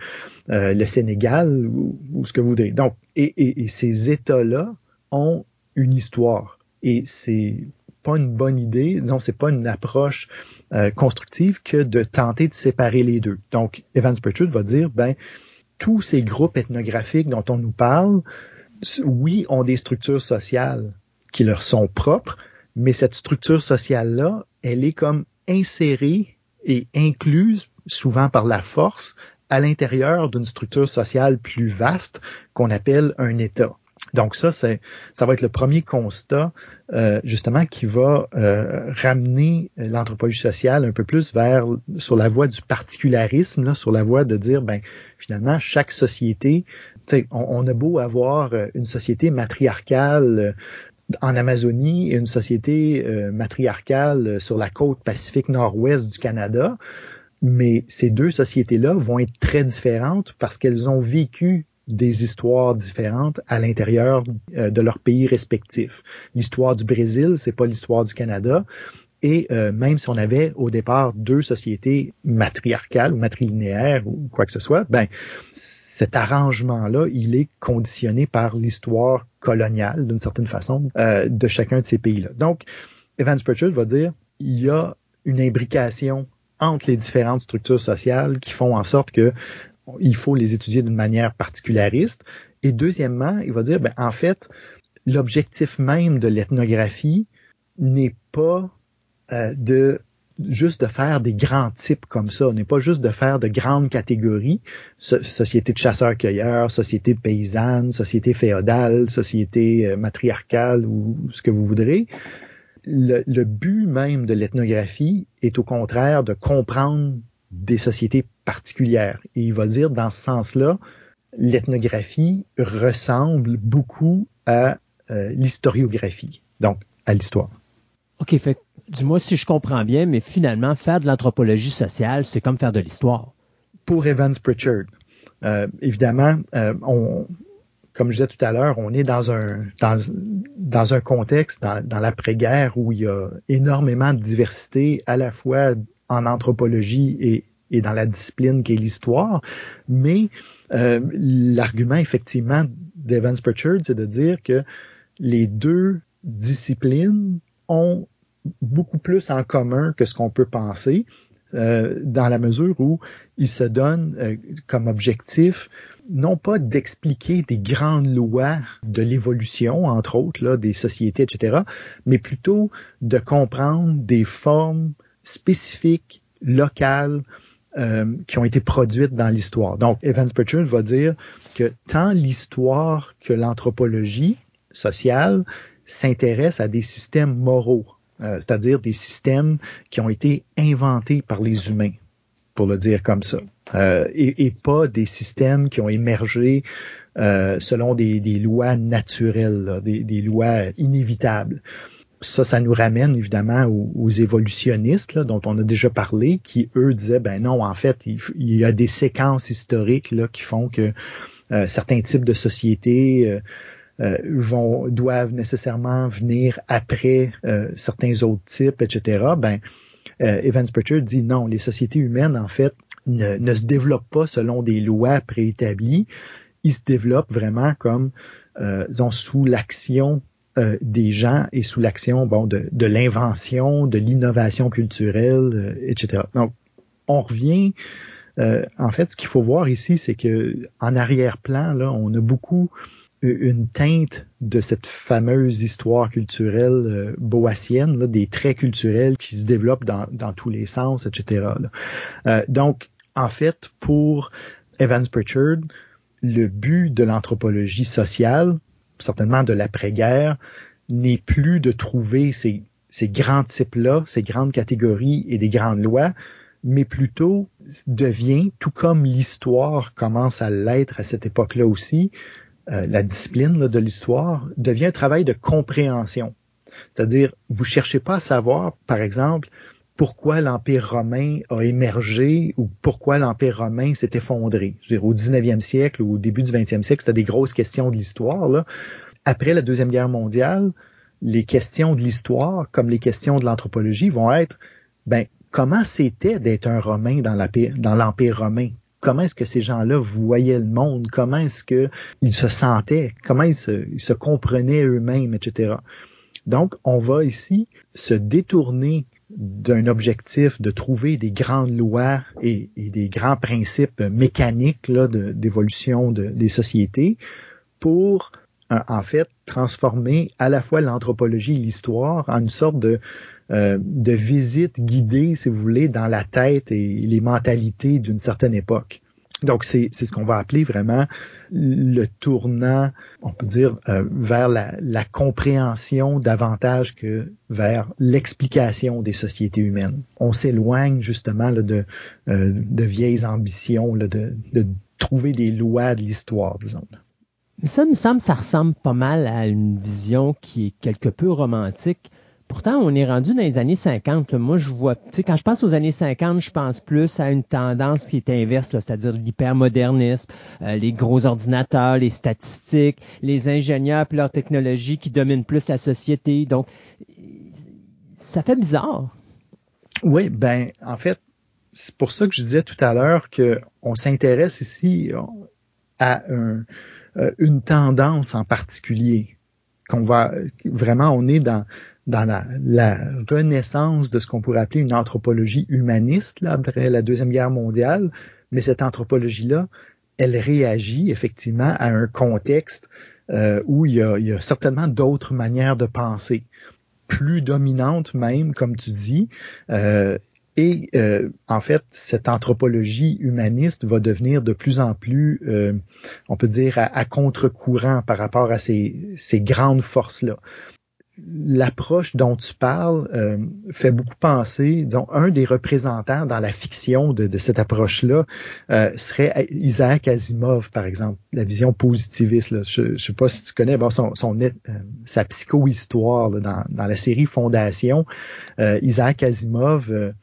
euh, le Sénégal ou, ce que vous voudrez. Donc, et, et, ces États-là ont une histoire et c'est pas une bonne idée, disons, c'est pas une approche euh, constructive que de tenter de séparer les deux. Donc, Evans Pritchard va dire, ben, tous ces groupes ethnographiques dont on nous parle, oui, ont des structures sociales qui leur sont propres, mais cette structure sociale-là, elle est comme insérée et incluse souvent par la force à l'intérieur d'une structure sociale plus vaste qu'on appelle un État. Donc ça, ça va être le premier constat euh, justement qui va euh, ramener l'anthropologie sociale un peu plus vers sur la voie du particularisme, là, sur la voie de dire ben finalement chaque société, on, on a beau avoir une société matriarcale en Amazonie et une société matriarcale sur la côte pacifique nord-ouest du Canada, mais ces deux sociétés-là vont être très différentes parce qu'elles ont vécu des histoires différentes à l'intérieur euh, de leur pays respectifs. L'histoire du Brésil, c'est pas l'histoire du Canada. Et euh, même si on avait au départ deux sociétés matriarcales ou matrilinéaires ou quoi que ce soit, ben cet arrangement-là, il est conditionné par l'histoire coloniale, d'une certaine façon, euh, de chacun de ces pays-là. Donc, Evans Pritchard va dire, il y a une imbrication entre les différentes structures sociales qui font en sorte que il faut les étudier d'une manière particulariste. Et deuxièmement, il va dire, ben, en fait, l'objectif même de l'ethnographie n'est pas euh, de juste de faire des grands types comme ça, n'est pas juste de faire de grandes catégories, société de chasseurs-cueilleurs, société paysanne, société féodale, société euh, matriarcale ou ce que vous voudrez. Le, le but même de l'ethnographie est au contraire de comprendre des sociétés particulières. Et il va dire, dans ce sens-là, l'ethnographie ressemble beaucoup à euh, l'historiographie, donc à l'histoire. OK, fait dis-moi si je comprends bien, mais finalement, faire de l'anthropologie sociale, c'est comme faire de l'histoire. Pour Evans Pritchard, euh, évidemment, euh, on, comme je disais tout à l'heure, on est dans un dans, dans un contexte dans, dans l'après-guerre où il y a énormément de diversité à la fois en anthropologie et, et dans la discipline qui est l'histoire. Mais euh, l'argument effectivement d'Evans Pritchard, c'est de dire que les deux disciplines ont beaucoup plus en commun que ce qu'on peut penser, euh, dans la mesure où ils se donnent euh, comme objectif non pas d'expliquer des grandes lois de l'évolution, entre autres, là, des sociétés, etc., mais plutôt de comprendre des formes spécifiques, locales, euh, qui ont été produites dans l'histoire. Donc, Evans Pritchard va dire que tant l'histoire que l'anthropologie sociale s'intéresse à des systèmes moraux, euh, c'est-à-dire des systèmes qui ont été inventés par les humains, pour le dire comme ça, euh, et, et, pas des systèmes qui ont émergé selon des, des, lois naturelles, des, des lois inévitables ça, ça nous ramène évidemment aux, évolutionnistes là, dont on a déjà parlé, qui eux disaient ben non, en fait, il, y a des séquences historiques là qui font que euh, certains types de sociétés euh, euh, vont doivent nécessairement venir après certains autres types, etc. Ben Evans Pritchard dit non, les sociétés humaines en fait ne, ne se développent pas selon des lois préétablies, ils se développent vraiment comme euh, sous l'action euh, des gens et sous l'action bon, de, de l'invention, de l'innovation culturelle, euh, etc. Donc, on revient. Euh, en fait, ce qu'il faut voir ici, c'est que en arrière-plan, là, on a beaucoup une teinte de cette fameuse histoire culturelle boassienne, là, des traits culturels qui se développent dans, dans tous les sens, etc. donc, en fait, pour Evans Pritchard, le but de l'anthropologie sociale, certainement de l'après-guerre, n'est plus de trouver ces, ces grands types-là, ces grandes catégories et des grandes lois, mais plutôt devient, tout comme l'histoire commence à l'être à cette époque-là aussi, euh, la discipline de l'histoire devient un travail de compréhension. C'est-à-dire, vous cherchez pas à savoir, par exemple, pourquoi l'Empire romain a émergé ou pourquoi l'Empire romain s'est effondré. Je veux dire, au 19e siècle ou au début du 20e siècle, c'était des grosses questions de l'histoire. Après la Deuxième Guerre mondiale, les questions de l'histoire, comme les questions de l'anthropologie, vont être, ben, comment c'était d'être un Romain dans l'Empire romain? Comment est-ce que ces gens-là voyaient le monde? Comment est-ce qu'ils se sentaient? Comment ils se, ils se comprenaient eux-mêmes, etc. Donc, on va ici se détourner d'un objectif de trouver des grandes lois et, des grands principes mécaniques d'évolution de, des sociétés pour en fait transformer à la fois l'anthropologie et l'histoire en une sorte de, euh, de visite guidée, si vous voulez, dans la tête et les mentalités d'une certaine époque. Donc, c'est ce qu'on va appeler vraiment le tournant, on peut dire, euh, vers la, la, compréhension davantage que vers l'explication des sociétés humaines. On s'éloigne justement là, de, euh, de vieilles ambitions, là, de, de trouver des lois de l'histoire, disons. Ça me semble, ça ressemble pas mal à une vision qui est quelque peu romantique Pourtant, on est rendu dans les années 50. Moi, je vois, quand je pense aux années 50, je pense plus à une tendance qui est inverse, c'est-à-dire l'hypermodernisme, euh, les gros ordinateurs, les statistiques, les ingénieurs et leur technologie qui dominent plus la société. Donc, ça fait bizarre. Oui, ben, en fait, c'est pour ça que je disais tout à l'heure qu'on s'intéresse ici à un, euh, une tendance en particulier. Qu'on va vraiment, on est dans dans la, renaissance de ce qu'on pourrait appeler une anthropologie humaniste là, après la Deuxième Guerre mondiale, mais cette anthropologie-là, elle réagit effectivement à un contexte euh, où il y, a, il y a certainement d'autres manières de penser, plus dominantes même, comme tu dis. Euh, et euh, en fait, cette anthropologie humaniste va devenir de plus en plus, on peut dire, à, à contre-courant par rapport à ces, ces grandes forces-là l'approche dont tu parles euh, fait beaucoup penser, disons, un des représentants dans la fiction de, cette approche-là euh, serait Isaac Asimov, par exemple, la vision positiviste. Je ne sais pas si tu connais bon, son, euh, sa psychohistoire dans, dans la série Fondation. Isaac Asimov,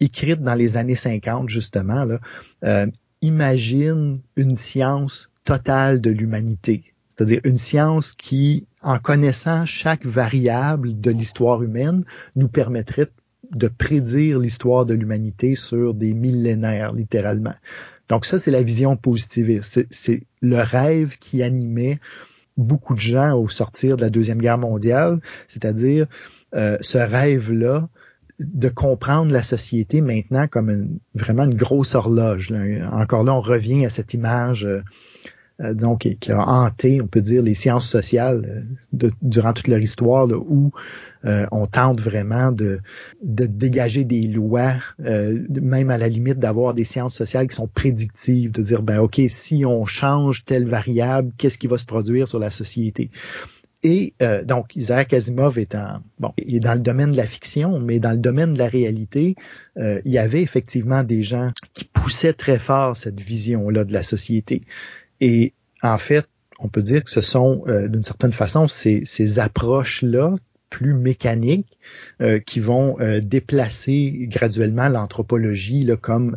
écrite dans les années 50, justement, là, imagine une science totale de l'humanité. C'est-à-dire une science qui en connaissant chaque variable de l'histoire humaine, nous permettrait de prédire l'histoire de l'humanité sur des millénaires, littéralement. Donc ça, c'est la vision positiviste. C'est le rêve qui animait beaucoup de gens au sortir de la Deuxième Guerre mondiale, c'est-à-dire euh, ce rêve-là de comprendre la société maintenant comme vraiment une grosse horloge. Encore là, on revient à cette image euh, donc qui a hanté, on peut dire, les sciences sociales euh, durant toute leur histoire, où euh, on tente vraiment de, dégager des lois, même à la limite d'avoir des sciences sociales qui sont prédictives, de dire ben ok, si on change telle variable, qu'est-ce qui va se produire sur la société? Et donc, Isaac Asimov est, bon, il est dans le domaine de la fiction, mais dans le domaine de la réalité, il y avait effectivement des gens qui poussaient très fort cette vision-là de la société. Et en fait, on peut dire que ce sont, euh, d'une certaine façon, ces, ces approches-là plus mécaniques euh, qui vont euh, déplacer graduellement l'anthropologie comme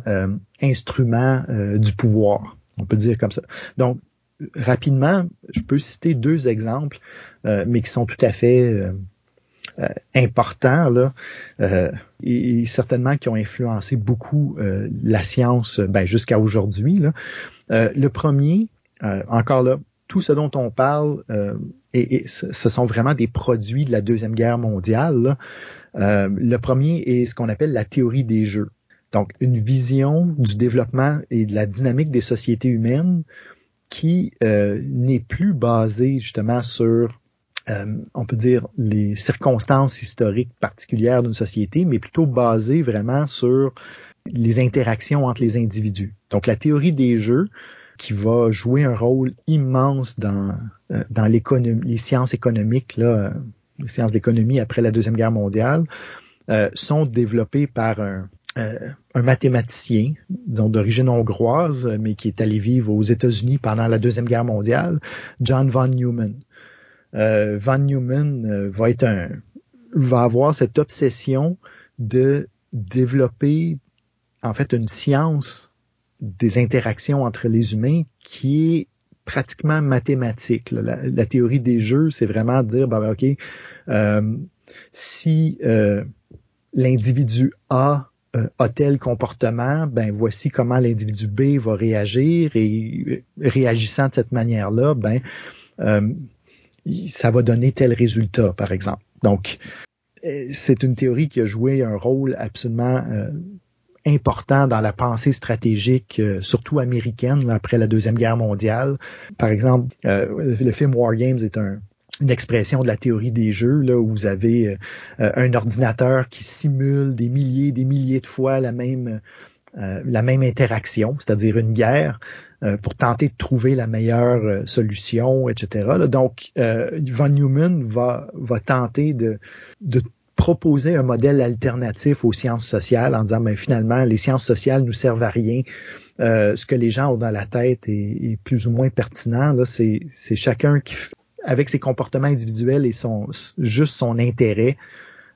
instrument du pouvoir. On peut dire comme ça. Donc, rapidement, je peux citer deux exemples, mais qui sont tout à fait importants là, et, certainement qui ont influencé beaucoup la science ben, jusqu'à aujourd'hui. Euh, le premier, euh, encore là, tout ce dont on parle, euh, et, ce sont vraiment des produits de la Deuxième Guerre mondiale. le premier est ce qu'on appelle la théorie des jeux. Donc, une vision du développement et de la dynamique des sociétés humaines qui n'est plus basée justement sur, on peut dire, les circonstances historiques particulières d'une société, mais plutôt basée vraiment sur les interactions entre les individus. Donc la théorie des jeux qui va jouer un rôle immense dans, euh, dans l'économie, les sciences économiques, là, euh, les sciences d'économie après la Deuxième Guerre mondiale, euh, sont développées par un, un mathématicien, disons d'origine hongroise, mais qui est allé vivre aux États-Unis pendant la Deuxième Guerre mondiale, John von Neumann. von Neumann va être un, va avoir cette obsession de développer en fait une science des interactions entre les humains qui est pratiquement mathématique. La, théorie des jeux, c'est vraiment dire, ben, ben, OK, euh, si euh, l'individu A euh, a tel comportement, ben voici comment l'individu B va réagir et réagissant de cette manière-là, ben ça va donner tel résultat, par exemple. Donc, c'est une théorie qui a joué un rôle absolument important dans la pensée stratégique, euh, surtout américaine, après la Deuxième Guerre mondiale. Par exemple, euh, le film War Games est une expression de la théorie des jeux, là, où vous avez euh, un ordinateur qui simule des milliers des milliers de fois la même la même interaction, c'est-à-dire une guerre, pour tenter de trouver la meilleure solution, etc. Donc, Von Neumann va, va tenter de, de proposer un modèle alternatif aux sciences sociales en disant, mais ben, finalement, les sciences sociales nous servent à rien. Euh, ce que les gens ont dans la tête est, plus ou moins pertinent. Là, c'est, chacun qui, avec ses comportements individuels et son juste son intérêt,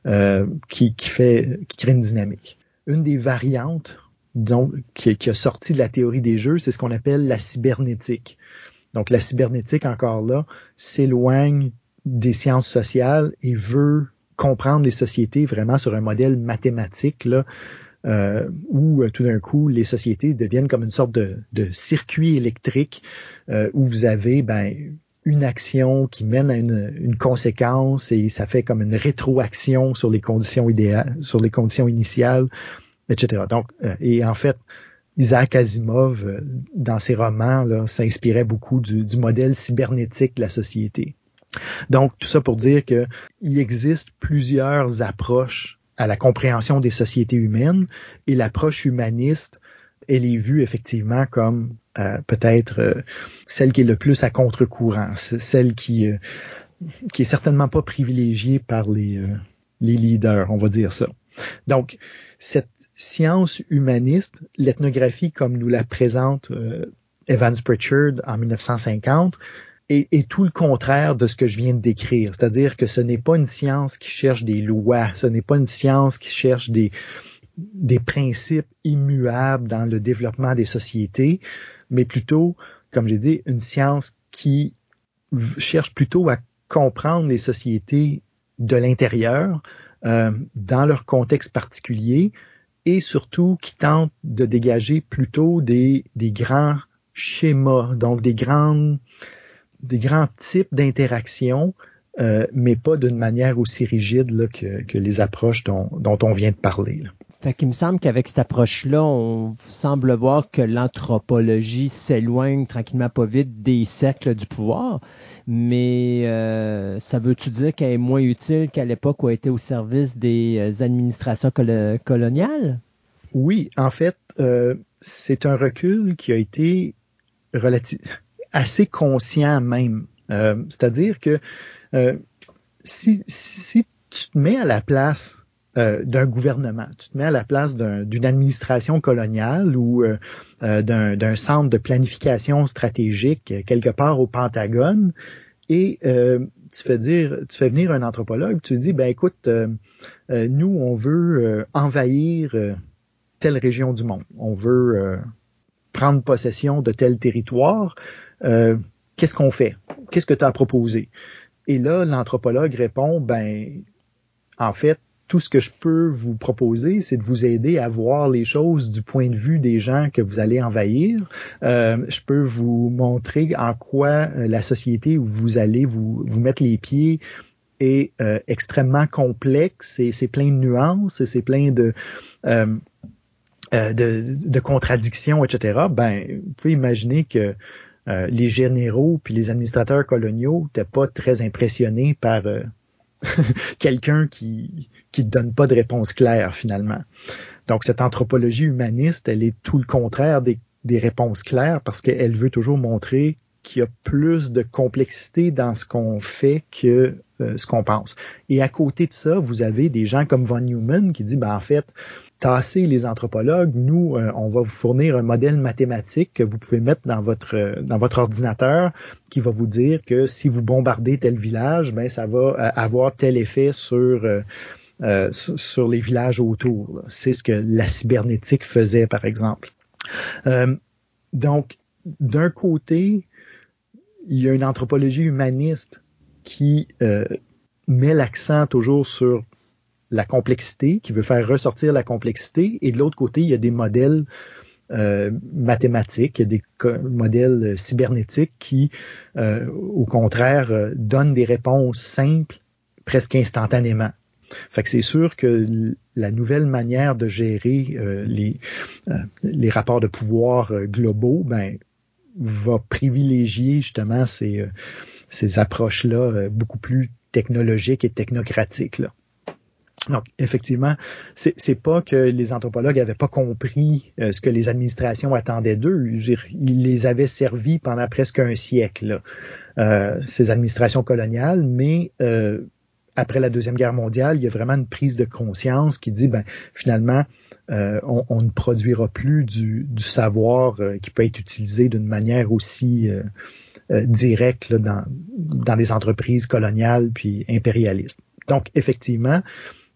euh, qui, qui fait, qui crée une dynamique. Une des variantes donc qui, qui a sorti de la théorie des jeux, c'est ce qu'on appelle la cybernétique. Donc la cybernétique, encore là, s'éloigne des sciences sociales et veut comprendre les sociétés vraiment sur un modèle mathématique là, euh, où euh, tout d'un coup les sociétés deviennent comme une sorte de, circuit électrique euh, où vous avez ben, une action qui mène à une, conséquence et ça fait comme une rétroaction sur les conditions idéales, sur les conditions initiales, etc. Donc, euh, et en fait, Isaac Asimov, dans ses romans, s'inspirait beaucoup du modèle cybernétique de la société. Donc, tout ça pour dire qu'il existe plusieurs approches à la compréhension des sociétés humaines et l'approche humaniste, elle est vue effectivement comme euh, peut-être euh, celle qui est le plus à contre-courant, celle qui euh, qui est certainement pas privilégiée par les les leaders, on va dire ça. Donc cette science humaniste, l'ethnographie comme nous la présente Evans Pritchard en 1950, est, tout le contraire de ce que je viens de décrire. C'est-à-dire que ce n'est pas une science qui cherche des lois, ce n'est pas une science qui cherche des, des principes immuables dans le développement des sociétés, mais plutôt, comme j'ai dit, une science qui cherche plutôt à comprendre les sociétés de l'intérieur, euh, dans leur contexte particulier, et surtout qui tente de dégager plutôt des, des grands schémas, donc des grandes des grands types d'interactions, euh, mais pas d'une manière aussi rigide là, que, que, les approches dont, dont, on vient de parler. Là. Fait qu'il me semble qu'avec cette approche-là, on semble voir que l'anthropologie s'éloigne tranquillement pas vite des cercles du pouvoir, mais euh, ça veut-tu dire qu'elle est moins utile qu'à l'époque où elle était au service des euh, administrations coloniales? Oui, en fait, euh, c'est un recul qui a été relatif assez conscient même. Euh, c'est-à-dire que euh, si, tu te mets à la place euh, d'un gouvernement, tu te mets à la place d'une administration coloniale ou d'un centre de planification stratégique quelque part au Pentagone, et tu fais dire, tu fais venir un anthropologue, tu dis, ben écoute, nous on veut envahir telle région du monde, on veut prendre possession de tel territoire. Euh, qu'est-ce qu'on fait? Qu'est-ce que tu as proposé? Et là, l'anthropologue répond, ben, en fait, tout ce que je peux vous proposer, c'est de vous aider à voir les choses du point de vue des gens que vous allez envahir. Euh, je peux vous montrer en quoi euh, la société où vous allez vous, vous mettre les pieds est extrêmement complexe et c'est plein de nuances et c'est plein de, de, de, contradictions, etc. Ben, vous pouvez imaginer que euh, les généraux puis les administrateurs coloniaux n'étaient pas très impressionnés par euh, quelqu'un qui qui donne pas de réponse claire finalement. Donc cette anthropologie humaniste, elle est tout le contraire des, des réponses claires parce qu'elle veut toujours montrer qu'il y a plus de complexité dans ce qu'on fait que euh, ce qu'on pense. Et à côté de ça, vous avez des gens comme von Neumann qui dit, ben en fait, tasser les anthropologues, nous, euh, on va vous fournir un modèle mathématique que vous pouvez mettre dans votre euh, dans votre ordinateur qui va vous dire que si vous bombardez tel village, ben ça va avoir tel effet sur sur les villages autour. C'est ce que la cybernétique faisait, par exemple. donc, d'un côté, il y a une anthropologie humaniste qui met l'accent toujours sur la complexité, qui veut faire ressortir la complexité, et de l'autre côté, il y a des modèles euh, mathématiques, il y a des modèles cybernétiques qui, euh, au contraire, euh, donnent des réponses simples presque instantanément. Fait que c'est sûr que la nouvelle manière de gérer les, les rapports de pouvoir globaux, ben, va privilégier justement ces, ces approches-là beaucoup plus technologiques et technocratiques. Donc, effectivement, c'est pas que les anthropologues n'avaient pas compris euh, ce que les administrations attendaient d'eux. Ils les avaient servis pendant presque un siècle, euh, ces administrations coloniales, mais euh, après la Deuxième Guerre mondiale, il y a vraiment une prise de conscience qui dit, ben, finalement, on, ne produira plus du, savoir qui peut être utilisé d'une manière aussi directe dans, dans les entreprises coloniales puis impérialistes. Donc, effectivement,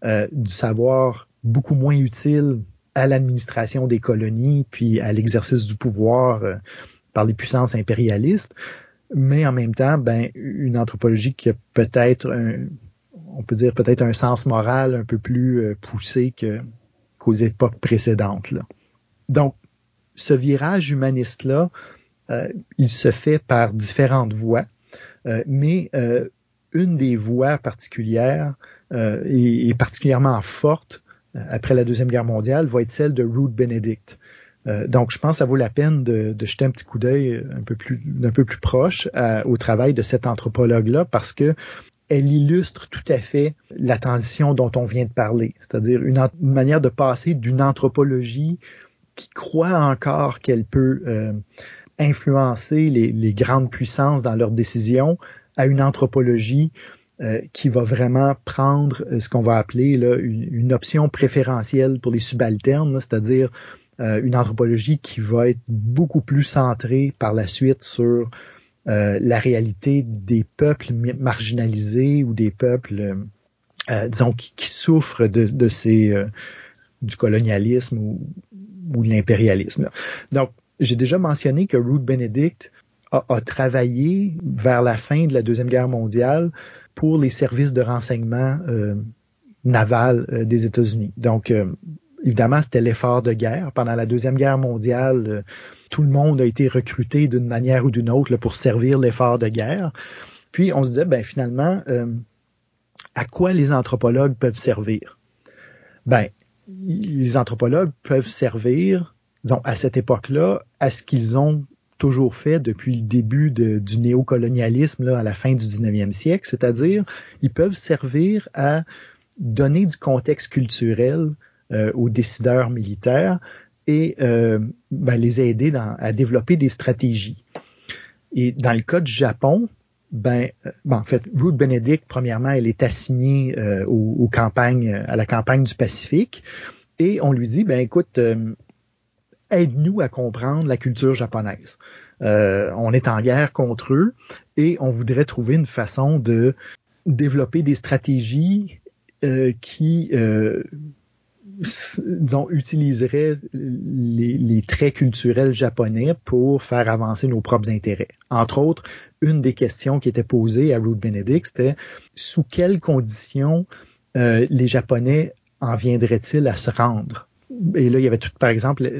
euh, du savoir beaucoup moins utile à l'administration des colonies puis à l'exercice du pouvoir euh, par les puissances impérialistes, mais en même temps, ben, une anthropologie qui a peut-être on peut dire peut-être un sens moral un peu plus euh, poussé que qu'aux époques précédentes. Là. Donc, ce virage humaniste-là, il se fait par différentes voies, mais une des voies particulières euh, et, particulièrement forte euh, après la Deuxième Guerre mondiale va être celle de Ruth Benedict. Euh, donc, je pense que ça vaut la peine de, de jeter un petit coup d'œil un peu plus, un peu plus proche au travail de cette anthropologue-là parce que elle illustre tout à fait la transition dont on vient de parler, c'est-à-dire une, manière de passer d'une anthropologie qui croit encore qu'elle peut euh, influencer les, grandes puissances dans leurs décisions à une anthropologie euh, qui va vraiment prendre euh, ce qu'on va appeler là, une, option préférentielle pour les subalternes, c'est-à-dire euh, une anthropologie qui va être beaucoup plus centrée par la suite sur la réalité des peuples marginalisés ou des peuples, disons, qui, souffrent de, de ces du colonialisme ou, ou de l'impérialisme. Donc, j'ai déjà mentionné que Ruth Benedict a, travaillé vers la fin de la Deuxième Guerre mondiale pour les services de renseignement euh, naval euh, des États-Unis. Donc, euh, évidemment, c'était l'effort de guerre. Pendant la Deuxième Guerre mondiale, tout le monde a été recruté d'une manière ou d'une autre pour servir l'effort de guerre. Puis, on se disait, ben finalement, à quoi les anthropologues peuvent servir? Ben, les anthropologues peuvent servir, disons, à cette époque-là, à ce qu'ils ont toujours fait depuis le début du néocolonialisme là, à la fin du 19e siècle, c'est-à-dire ils peuvent servir à donner du contexte culturel euh, aux décideurs militaires et euh, ben, les aider à développer des stratégies. Et dans le cas du Japon, ben, euh, en fait, Ruth Benedict, premièrement, elle est assignée aux, campagnes, à la campagne du Pacifique, et on lui dit, ben écoute, aide-nous à comprendre la culture japonaise. Euh, on est en guerre contre eux et on voudrait trouver une façon de développer des stratégies euh, qui, euh, disons, utiliseraient les, traits culturels japonais pour faire avancer nos propres intérêts. Entre autres, une des questions qui était posée à Ruth Benedict, c'était sous quelles conditions euh, les Japonais en viendraient-ils à se rendre? Et là, il y avait tout, par exemple,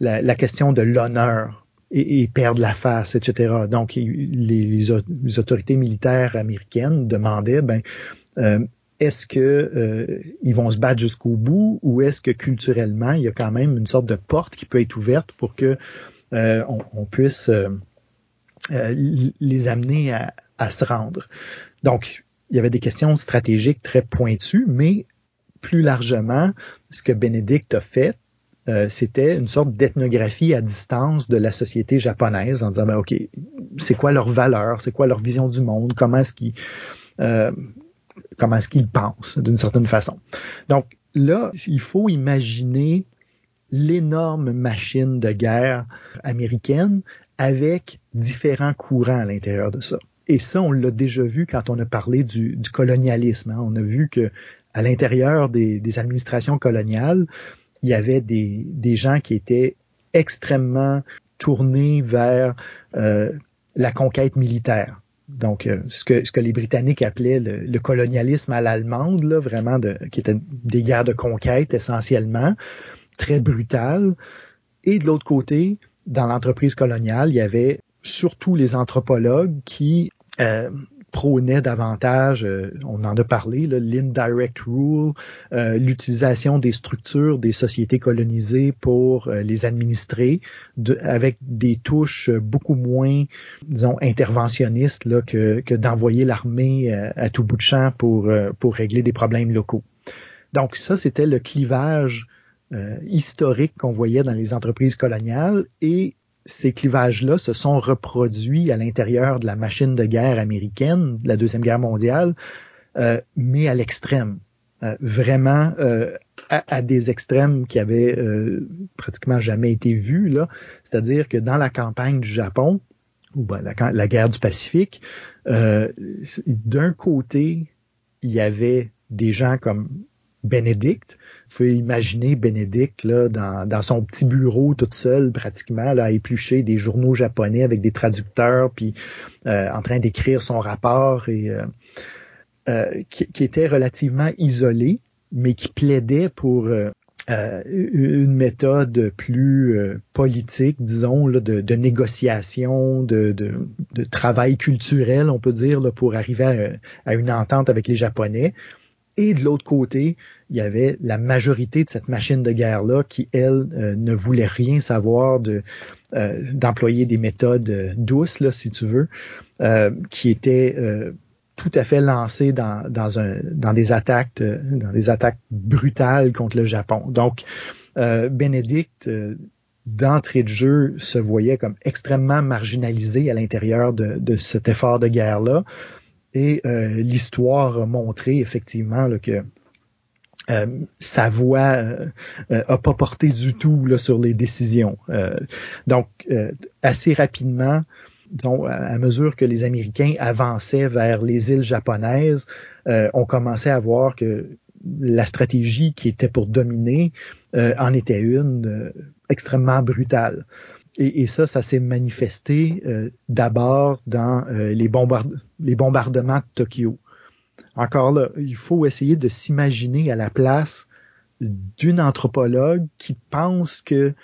la, question de l'honneur et, perdre la face, etc. Donc, les, autorités militaires américaines demandaient, ben, euh, est-ce que euh, ils vont se battre jusqu'au bout ou est-ce que culturellement, il y a quand même une sorte de porte qui peut être ouverte pour que euh, on, puisse les amener à, à se rendre? Donc, il y avait des questions stratégiques très pointues, mais plus largement, ce que Bénédicte a fait, euh, c'était une sorte d'ethnographie à distance de la société japonaise en disant, ben, OK, c'est quoi leur valeur, c'est quoi leur vision du monde, comment est-ce qu'ils euh, comment est-ce pensent d'une certaine façon. Donc là, il faut imaginer l'énorme machine de guerre américaine avec différents courants à l'intérieur de ça. Et ça, on l'a déjà vu quand on a parlé du, du colonialisme. Hein. On a vu que à l'intérieur des, administrations coloniales, il y avait des, gens qui étaient extrêmement tournés vers euh, la conquête militaire. Donc, euh, ce, que, ce que les Britanniques appelaient le, colonialisme à l'allemande, là, vraiment, de, qui étaient des guerres de conquête essentiellement, très brutales. Et de l'autre côté, dans l'entreprise coloniale, il y avait surtout les anthropologues qui euh, prônait davantage, euh, on en a parlé, l'indirect rule, euh, l'utilisation des structures des sociétés colonisées pour euh, les administrer, avec des touches beaucoup moins, disons, interventionnistes que, d'envoyer l'armée à, tout bout de champ pour, pour régler des problèmes locaux. Donc ça, c'était le clivage historique qu'on voyait dans les entreprises coloniales et ces clivages-là se sont reproduits à l'intérieur de la machine de guerre américaine de la Deuxième Guerre mondiale, mais à l'extrême. vraiment à, des extrêmes qui avaient euh, pratiquement jamais été vus. là. C'est-à-dire que dans la campagne du Japon, ou ben, la, guerre du Pacifique, euh, d'un côté, il y avait des gens comme Bénédicte. Vous pouvez imaginer Bénédicte là, dans, dans, son petit bureau toute seule, pratiquement, là, à éplucher des journaux japonais avec des traducteurs, puis euh, en train d'écrire son rapport et qui, qui, était relativement isolé mais qui plaidait pour euh, euh, une méthode plus euh, politique, disons, là, de, de, négociation, de, de, de, travail culturel, on peut dire, là, pour arriver à, à, une entente avec les Japonais. Et de l'autre côté, il y avait la majorité de cette machine de guerre-là qui, elle, ne voulait rien savoir de d'employer des méthodes douces, là, si tu veux, qui étaient tout à fait lancé dans, dans, un, dans des attaques euh, dans des attaques brutales contre le Japon. Donc, euh, Bénédicte, euh, d'entrée de jeu, se voyait comme extrêmement marginalisé à l'intérieur de, de, cet effort de guerre-là. Et euh, l'histoire a montré effectivement là, que sa voix a pas porté du tout là, sur les décisions. donc, assez rapidement, à mesure que les Américains avançaient vers les îles japonaises, euh, on commençait à voir que la stratégie qui était pour dominer euh, en était une euh, extrêmement brutale. Et, ça, ça s'est manifesté d'abord dans les, les bombardements de Tokyo. Encore là, il faut essayer de s'imaginer à la place d'une anthropologue qui pense que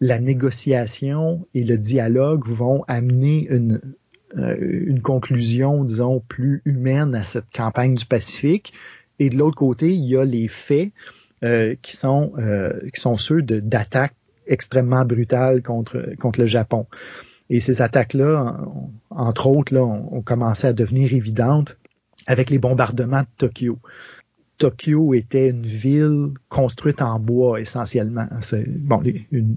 la négociation et le dialogue vont amener une, euh, conclusion, disons, plus humaine à cette campagne du Pacifique. Et de l'autre côté, il y a les faits euh, qui sont euh, qui sont ceux d'attaques extrêmement brutales contre le Japon. Et ces attaques-là, entre autres, ont, commencé à devenir évidentes avec les bombardements de Tokyo. Tokyo était une ville construite en bois essentiellement. Bon,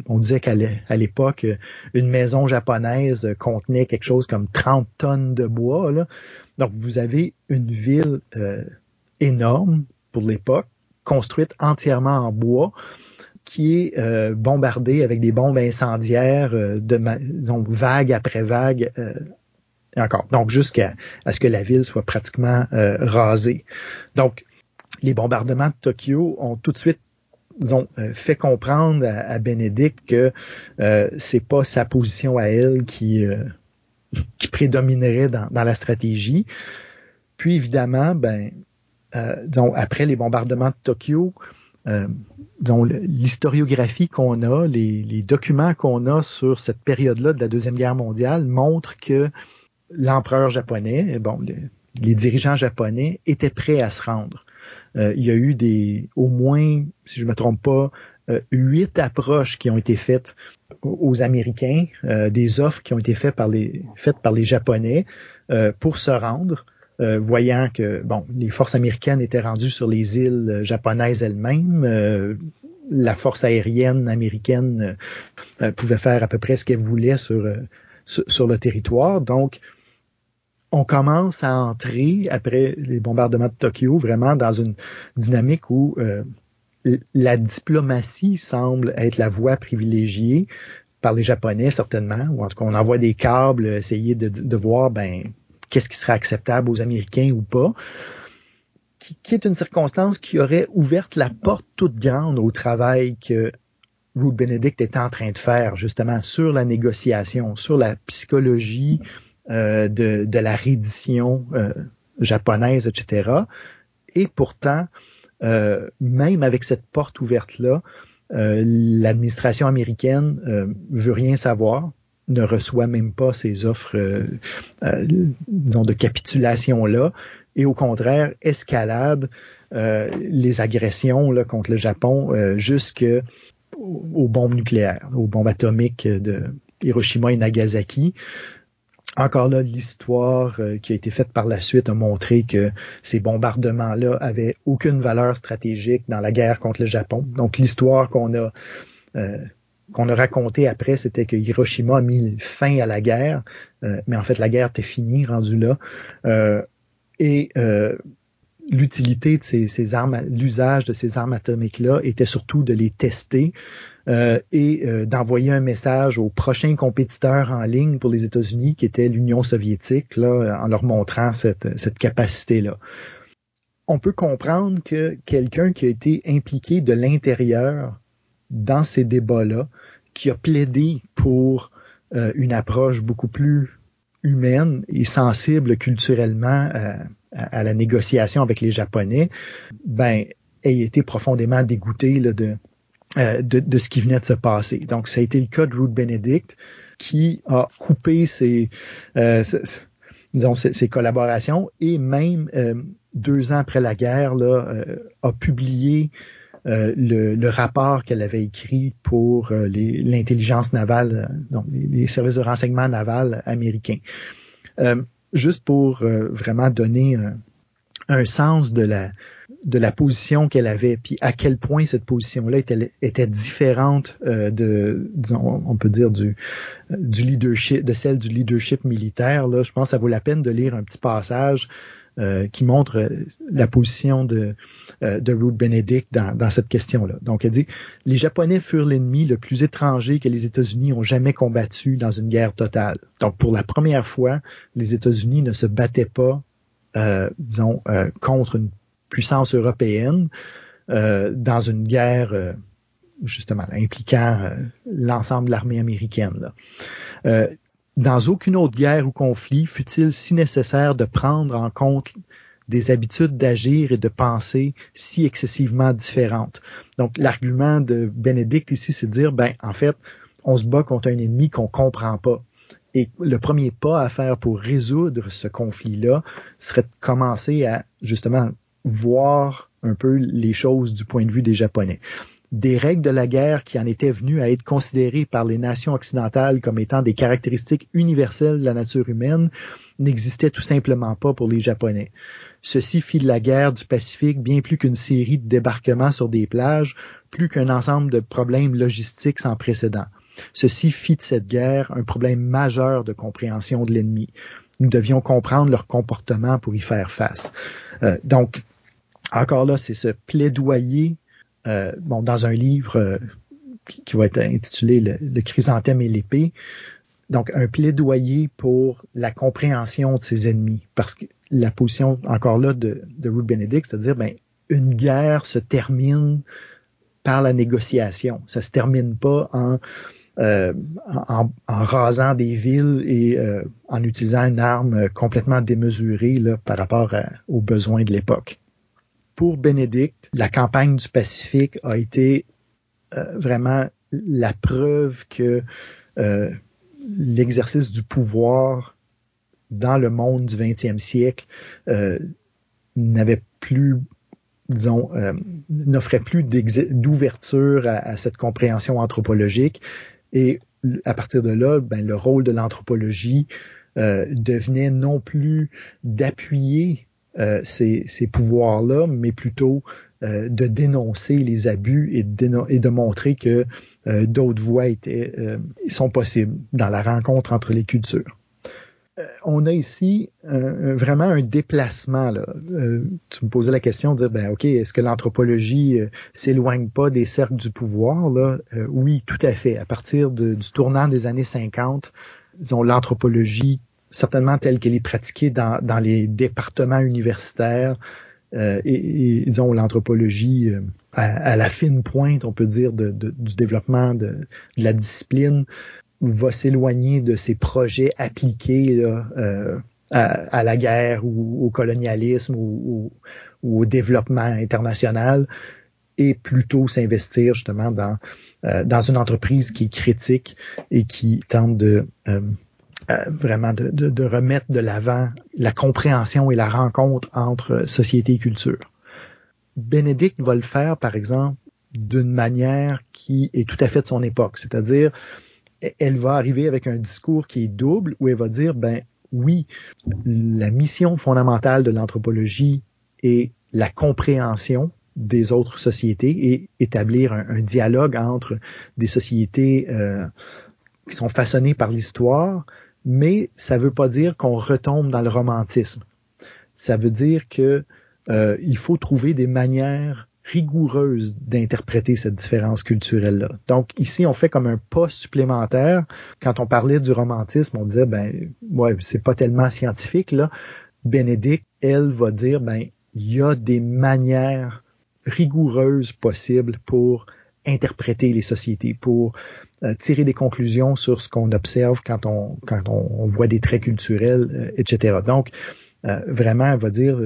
on disait qu'à l'époque, une maison japonaise contenait quelque chose comme 30 tonnes de bois. Là. Donc, vous avez une ville euh, énorme pour l'époque, construite entièrement en bois, qui est euh, bombardée avec des bombes incendiaires euh, de donc, vague après vague. Encore. Donc, jusqu'à ce que la ville soit pratiquement rasée. Donc, les bombardements de Tokyo ont tout de suite euh, fait comprendre à, à Bénédicte que euh, c'est pas sa position à elle qui euh, qui prédominerait dans, la stratégie. Puis évidemment, ben, euh, après les bombardements de Tokyo, euh, l'historiographie qu'on a, les, les documents qu'on a sur cette période-là de la deuxième guerre mondiale montrent que l'empereur japonais, bon, les dirigeants japonais étaient prêts à se rendre. Euh, il y a eu des, au moins, si je ne me trompe pas, euh, huit approches qui ont été faites aux Américains, euh, des offres qui ont été faites par les, faites par les Japonais pour se rendre. voyant que bon, les forces américaines étaient rendues sur les îles japonaises elles-mêmes, la force aérienne américaine pouvait faire à peu près ce qu'elle voulait sur, sur le territoire. Donc, on commence à entrer, après les bombardements de Tokyo, vraiment dans une dynamique où euh, la diplomatie semble être la voie privilégiée par les Japonais, certainement, ou en tout cas, on envoie des câbles, essayer de, voir ben, qu'est-ce qui serait acceptable aux Américains ou pas, qui, qui, est une circonstance qui aurait ouvert la porte toute grande au travail que Ruth Benedict était en train de faire, justement, sur la négociation, sur la psychologie, euh, de, la reddition euh, japonaise, etc. Et pourtant, euh, même avec cette porte ouverte-là, l'administration américaine veut rien savoir, ne reçoit même pas ces offres de capitulation-là, et au contraire, escalade les agressions contre le Japon jusque aux bombes nucléaires, aux bombes atomiques de Hiroshima et Nagasaki. Encore là, l'histoire euh, qui a été faite par la suite a montré que ces bombardements-là avaient aucune valeur stratégique dans la guerre contre le Japon. Donc l'histoire qu'on a euh, qu'on a raconté après, c'était que Hiroshima a mis fin à la guerre, euh, mais en fait la guerre était finie, rendue là. et l'utilité de ces, ces armes, l'usage de ces armes atomiques-là était surtout de les tester euh, et euh, d'envoyer un message aux prochains compétiteurs en ligne pour les États-Unis, qui était l'Union soviétique, là, en leur montrant cette, cette capacité-là. On peut comprendre que quelqu'un qui a été impliqué de l'intérieur dans ces débats-là, qui a plaidé pour euh, une approche beaucoup plus humaine et sensible culturellement à, la négociation avec les Japonais, ben, ait été profondément dégoûté là, de, euh, de, ce qui venait de se passer. Donc, ça a été le cas de Ruth Benedict qui a coupé ses, euh, disons, ses, collaborations et même euh, deux ans après la guerre, a publié le, rapport qu'elle avait écrit pour l'intelligence navale, donc les, services de renseignement naval américains. juste pour vraiment donner un sens de la, de la position qu'elle avait, puis à quel point cette position-là était, était différente euh, de, disons, on peut dire du, du leadership, de celle du leadership militaire. Là, je pense que ça vaut la peine de lire un petit passage euh, qui montre euh, la position de, de Ruth Benedict dans, dans cette question-là. Donc, elle dit les Japonais furent l'ennemi le plus étranger que les États-Unis ont jamais combattu dans une guerre totale. Donc, pour la première fois, les États-Unis ne se battaient pas euh, disons, euh, contre une puissance européenne euh, dans une guerre euh, justement impliquant euh, l'ensemble de l'armée américaine. Dans aucune autre guerre ou conflit fut-il si nécessaire de prendre en compte des habitudes d'agir et de penser si excessivement différentes? Donc l'argument de Bénédicte ici, c'est de dire, ben en fait, on se bat contre un ennemi qu'on comprend pas. Et le premier pas à faire pour résoudre ce conflit-là serait de commencer à justement voir un peu les choses du point de vue des Japonais. Des règles de la guerre qui en étaient venues à être considérées par les nations occidentales comme étant des caractéristiques universelles de la nature humaine n'existaient tout simplement pas pour les Japonais. Ceci fit de la guerre du Pacifique bien plus qu'une série de débarquements sur des plages, plus qu'un ensemble de problèmes logistiques sans précédent. Ceci fit de cette guerre un problème majeur de compréhension de l'ennemi. Nous devions comprendre leur comportement pour y faire face. Euh, donc, encore là, c'est ce plaidoyer, euh, bon, dans un livre euh, qui, va être intitulé le, chrysanthème et l'épée. Donc, un plaidoyer pour la compréhension de ses ennemis. Parce que la position, encore là, de, de Ruth Benedict, c'est-à-dire, ben, une guerre se termine par la négociation. Ça se termine pas en, euh, en, rasant des villes et en utilisant une arme complètement démesurée par rapport aux besoins de l'époque pour Bénédicte, la campagne du Pacifique a été euh, vraiment la preuve que euh, l'exercice du pouvoir dans le monde du 20e siècle euh, n'avait plus disons, n'offrait plus d'ouverture à, cette compréhension anthropologique. Et à partir de là, ben, le rôle de l'anthropologie devenait non plus d'appuyer euh, ces, pouvoirs-là, mais plutôt euh, de dénoncer les abus et de, montrer que euh, d'autres voies étaient, sont possibles dans la rencontre entre les cultures. on a ici vraiment un déplacement. Là. tu me posais la question de dire, ben ok, est-ce que l'anthropologie s'éloigne pas des cercles du pouvoir là? Oui, tout à fait. À partir du tournant des années 50, disons l'anthropologie certainement telle qu'elle est pratiquée dans, dans les départements universitaires euh, et, disons l'anthropologie euh, à, la fine pointe, on peut dire, de, du développement de, la discipline va s'éloigner de ces projets appliqués là, euh, à, la guerre ou au colonialisme ou, ou, au développement international et plutôt s'investir justement dans, dans une entreprise qui est critique et qui tente de euh, vraiment de, de, remettre de l'avant la compréhension et la rencontre entre société et culture. Bénédicte va le faire, par exemple, d'une manière qui est tout à fait de son époque, c'est-à-dire elle va arriver avec un discours qui est double où elle va dire, ben oui, la mission fondamentale de l'anthropologie est la compréhension des autres sociétés et établir un, dialogue entre des sociétés euh, qui sont façonnées par l'histoire, mais ça ne veut pas dire qu'on retombe dans le romantisme. Ça veut dire que euh, il faut trouver des manières rigoureuse d'interpréter cette différence culturelle-là. Donc ici, on fait comme un pas supplémentaire. Quand on parlait du romantisme, on disait ben ouais, c'est pas tellement scientifique là. Bénédicte, elle va dire ben il y a des manières rigoureuses possibles pour interpréter les sociétés, pour tirer des conclusions sur ce qu'on observe quand on quand on, voit des traits culturels, euh, etc. Donc euh, vraiment, elle va dire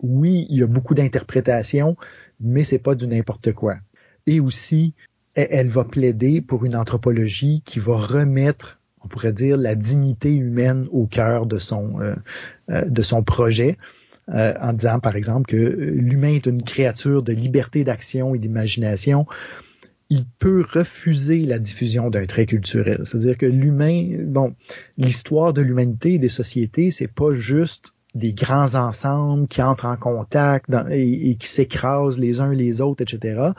oui, il y a beaucoup d'interprétations, mais c'est pas du n'importe quoi. Et aussi, elle va plaider pour une anthropologie qui va remettre, on pourrait dire, la dignité humaine au cœur de son, euh, euh, de son projet, euh, en disant, par exemple, que l'humain est une créature de liberté d'action et d'imagination. Il peut refuser la diffusion d'un trait culturel. C'est-à-dire que l'humain, bon, l'histoire de l'humanité et des sociétés, c'est pas juste des grands ensembles qui entrent en contact et, qui s'écrasent les uns les autres, etc.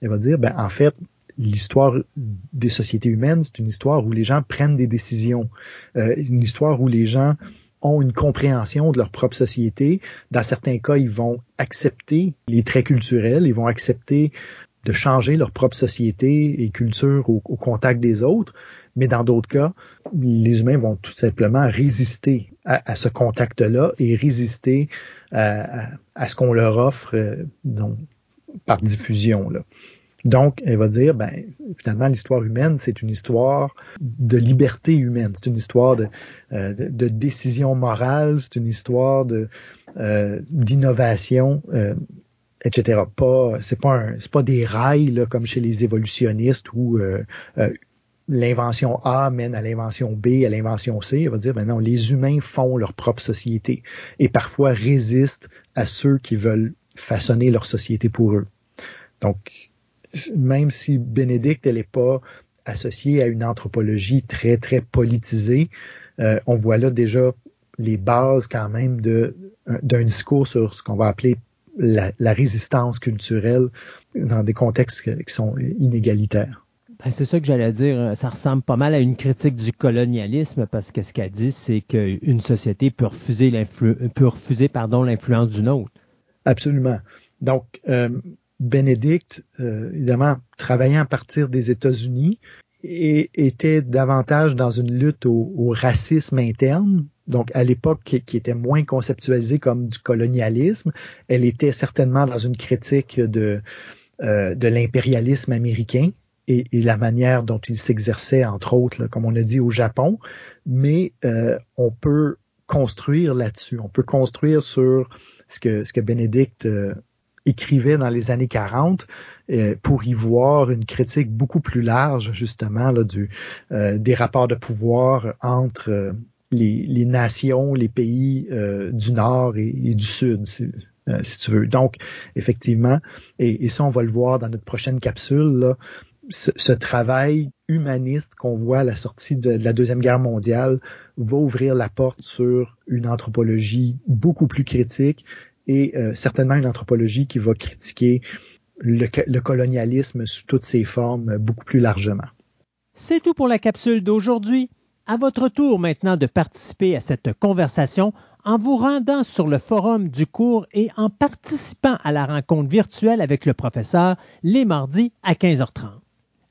Elle va dire, ben, en fait, l'histoire des sociétés humaines, c'est une histoire où les gens prennent des décisions, euh, une histoire où les gens ont une compréhension de leur propre société. Dans certains cas, ils vont accepter les traits culturels, ils vont accepter de changer leur propre société et culture au contact des autres. Mais dans d'autres cas, les humains vont tout simplement résister à, ce contact-là et résister à, ce qu'on leur offre euh, par diffusion. Donc, elle va dire, ben, finalement, l'histoire humaine, c'est une histoire de liberté humaine, c'est une histoire de, euh, décision morale, c'est une histoire de euh, d'innovation, etc. Pas, c'est pas c'est pas des rails comme chez les évolutionnistes où l'invention A mène à l'invention B, à l'invention C, il va dire, ben non, les humains font leur propre société et parfois résistent à ceux qui veulent façonner leur société pour eux. Donc, même si Bénédicte, elle n'est pas associée à une anthropologie très, très politisée, euh, on voit là déjà les bases quand même de d'un discours sur ce qu'on va appeler la, la, résistance culturelle dans des contextes qui sont inégalitaires. Ben, c'est ça que j'allais dire. Ça ressemble pas mal à une critique du colonialisme parce que ce qu'elle dit, c'est qu'une société peut refuser, peut refuser pardon, l'influence d'une autre. Absolument. Donc, euh, Bénédicte, euh, évidemment, travaillant à partir des États-Unis, et était davantage dans une lutte au, racisme interne, donc à l'époque qui, était moins conceptualisé comme du colonialisme, elle était certainement dans une critique de, euh, de l'impérialisme américain et, la manière dont il s'exerçait, entre autres, comme on a dit au Japon, mais euh, on peut construire là-dessus, on peut construire sur ce que, ce que Bénédicte euh, écrivait dans les années 40 euh, pour y voir une critique beaucoup plus large, justement, là, du, des rapports de pouvoir entre les, les, nations, les pays du Nord et, du Sud, si, si, tu veux. Donc, effectivement, et, et, ça, on va le voir dans notre prochaine capsule, là, ce, travail humaniste qu'on voit à la sortie de, la Deuxième Guerre mondiale va ouvrir la porte sur une anthropologie beaucoup plus critique et euh, certainement une anthropologie qui va critiquer le, le colonialisme sous toutes ses formes beaucoup plus largement. C'est tout pour la capsule d'aujourd'hui. À votre tour maintenant de participer à cette conversation en vous rendant sur le forum du cours et en participant à la rencontre virtuelle avec le professeur les mardis à 15h30.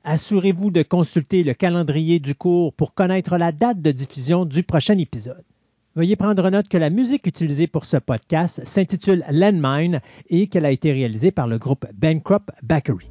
Assurez-vous de consulter le calendrier du cours pour connaître la date de diffusion du prochain épisode. Veuillez prendre note que la musique utilisée pour ce podcast s'intitule Landmine et qu'elle a été réalisée par le groupe Bankrupt Bakery.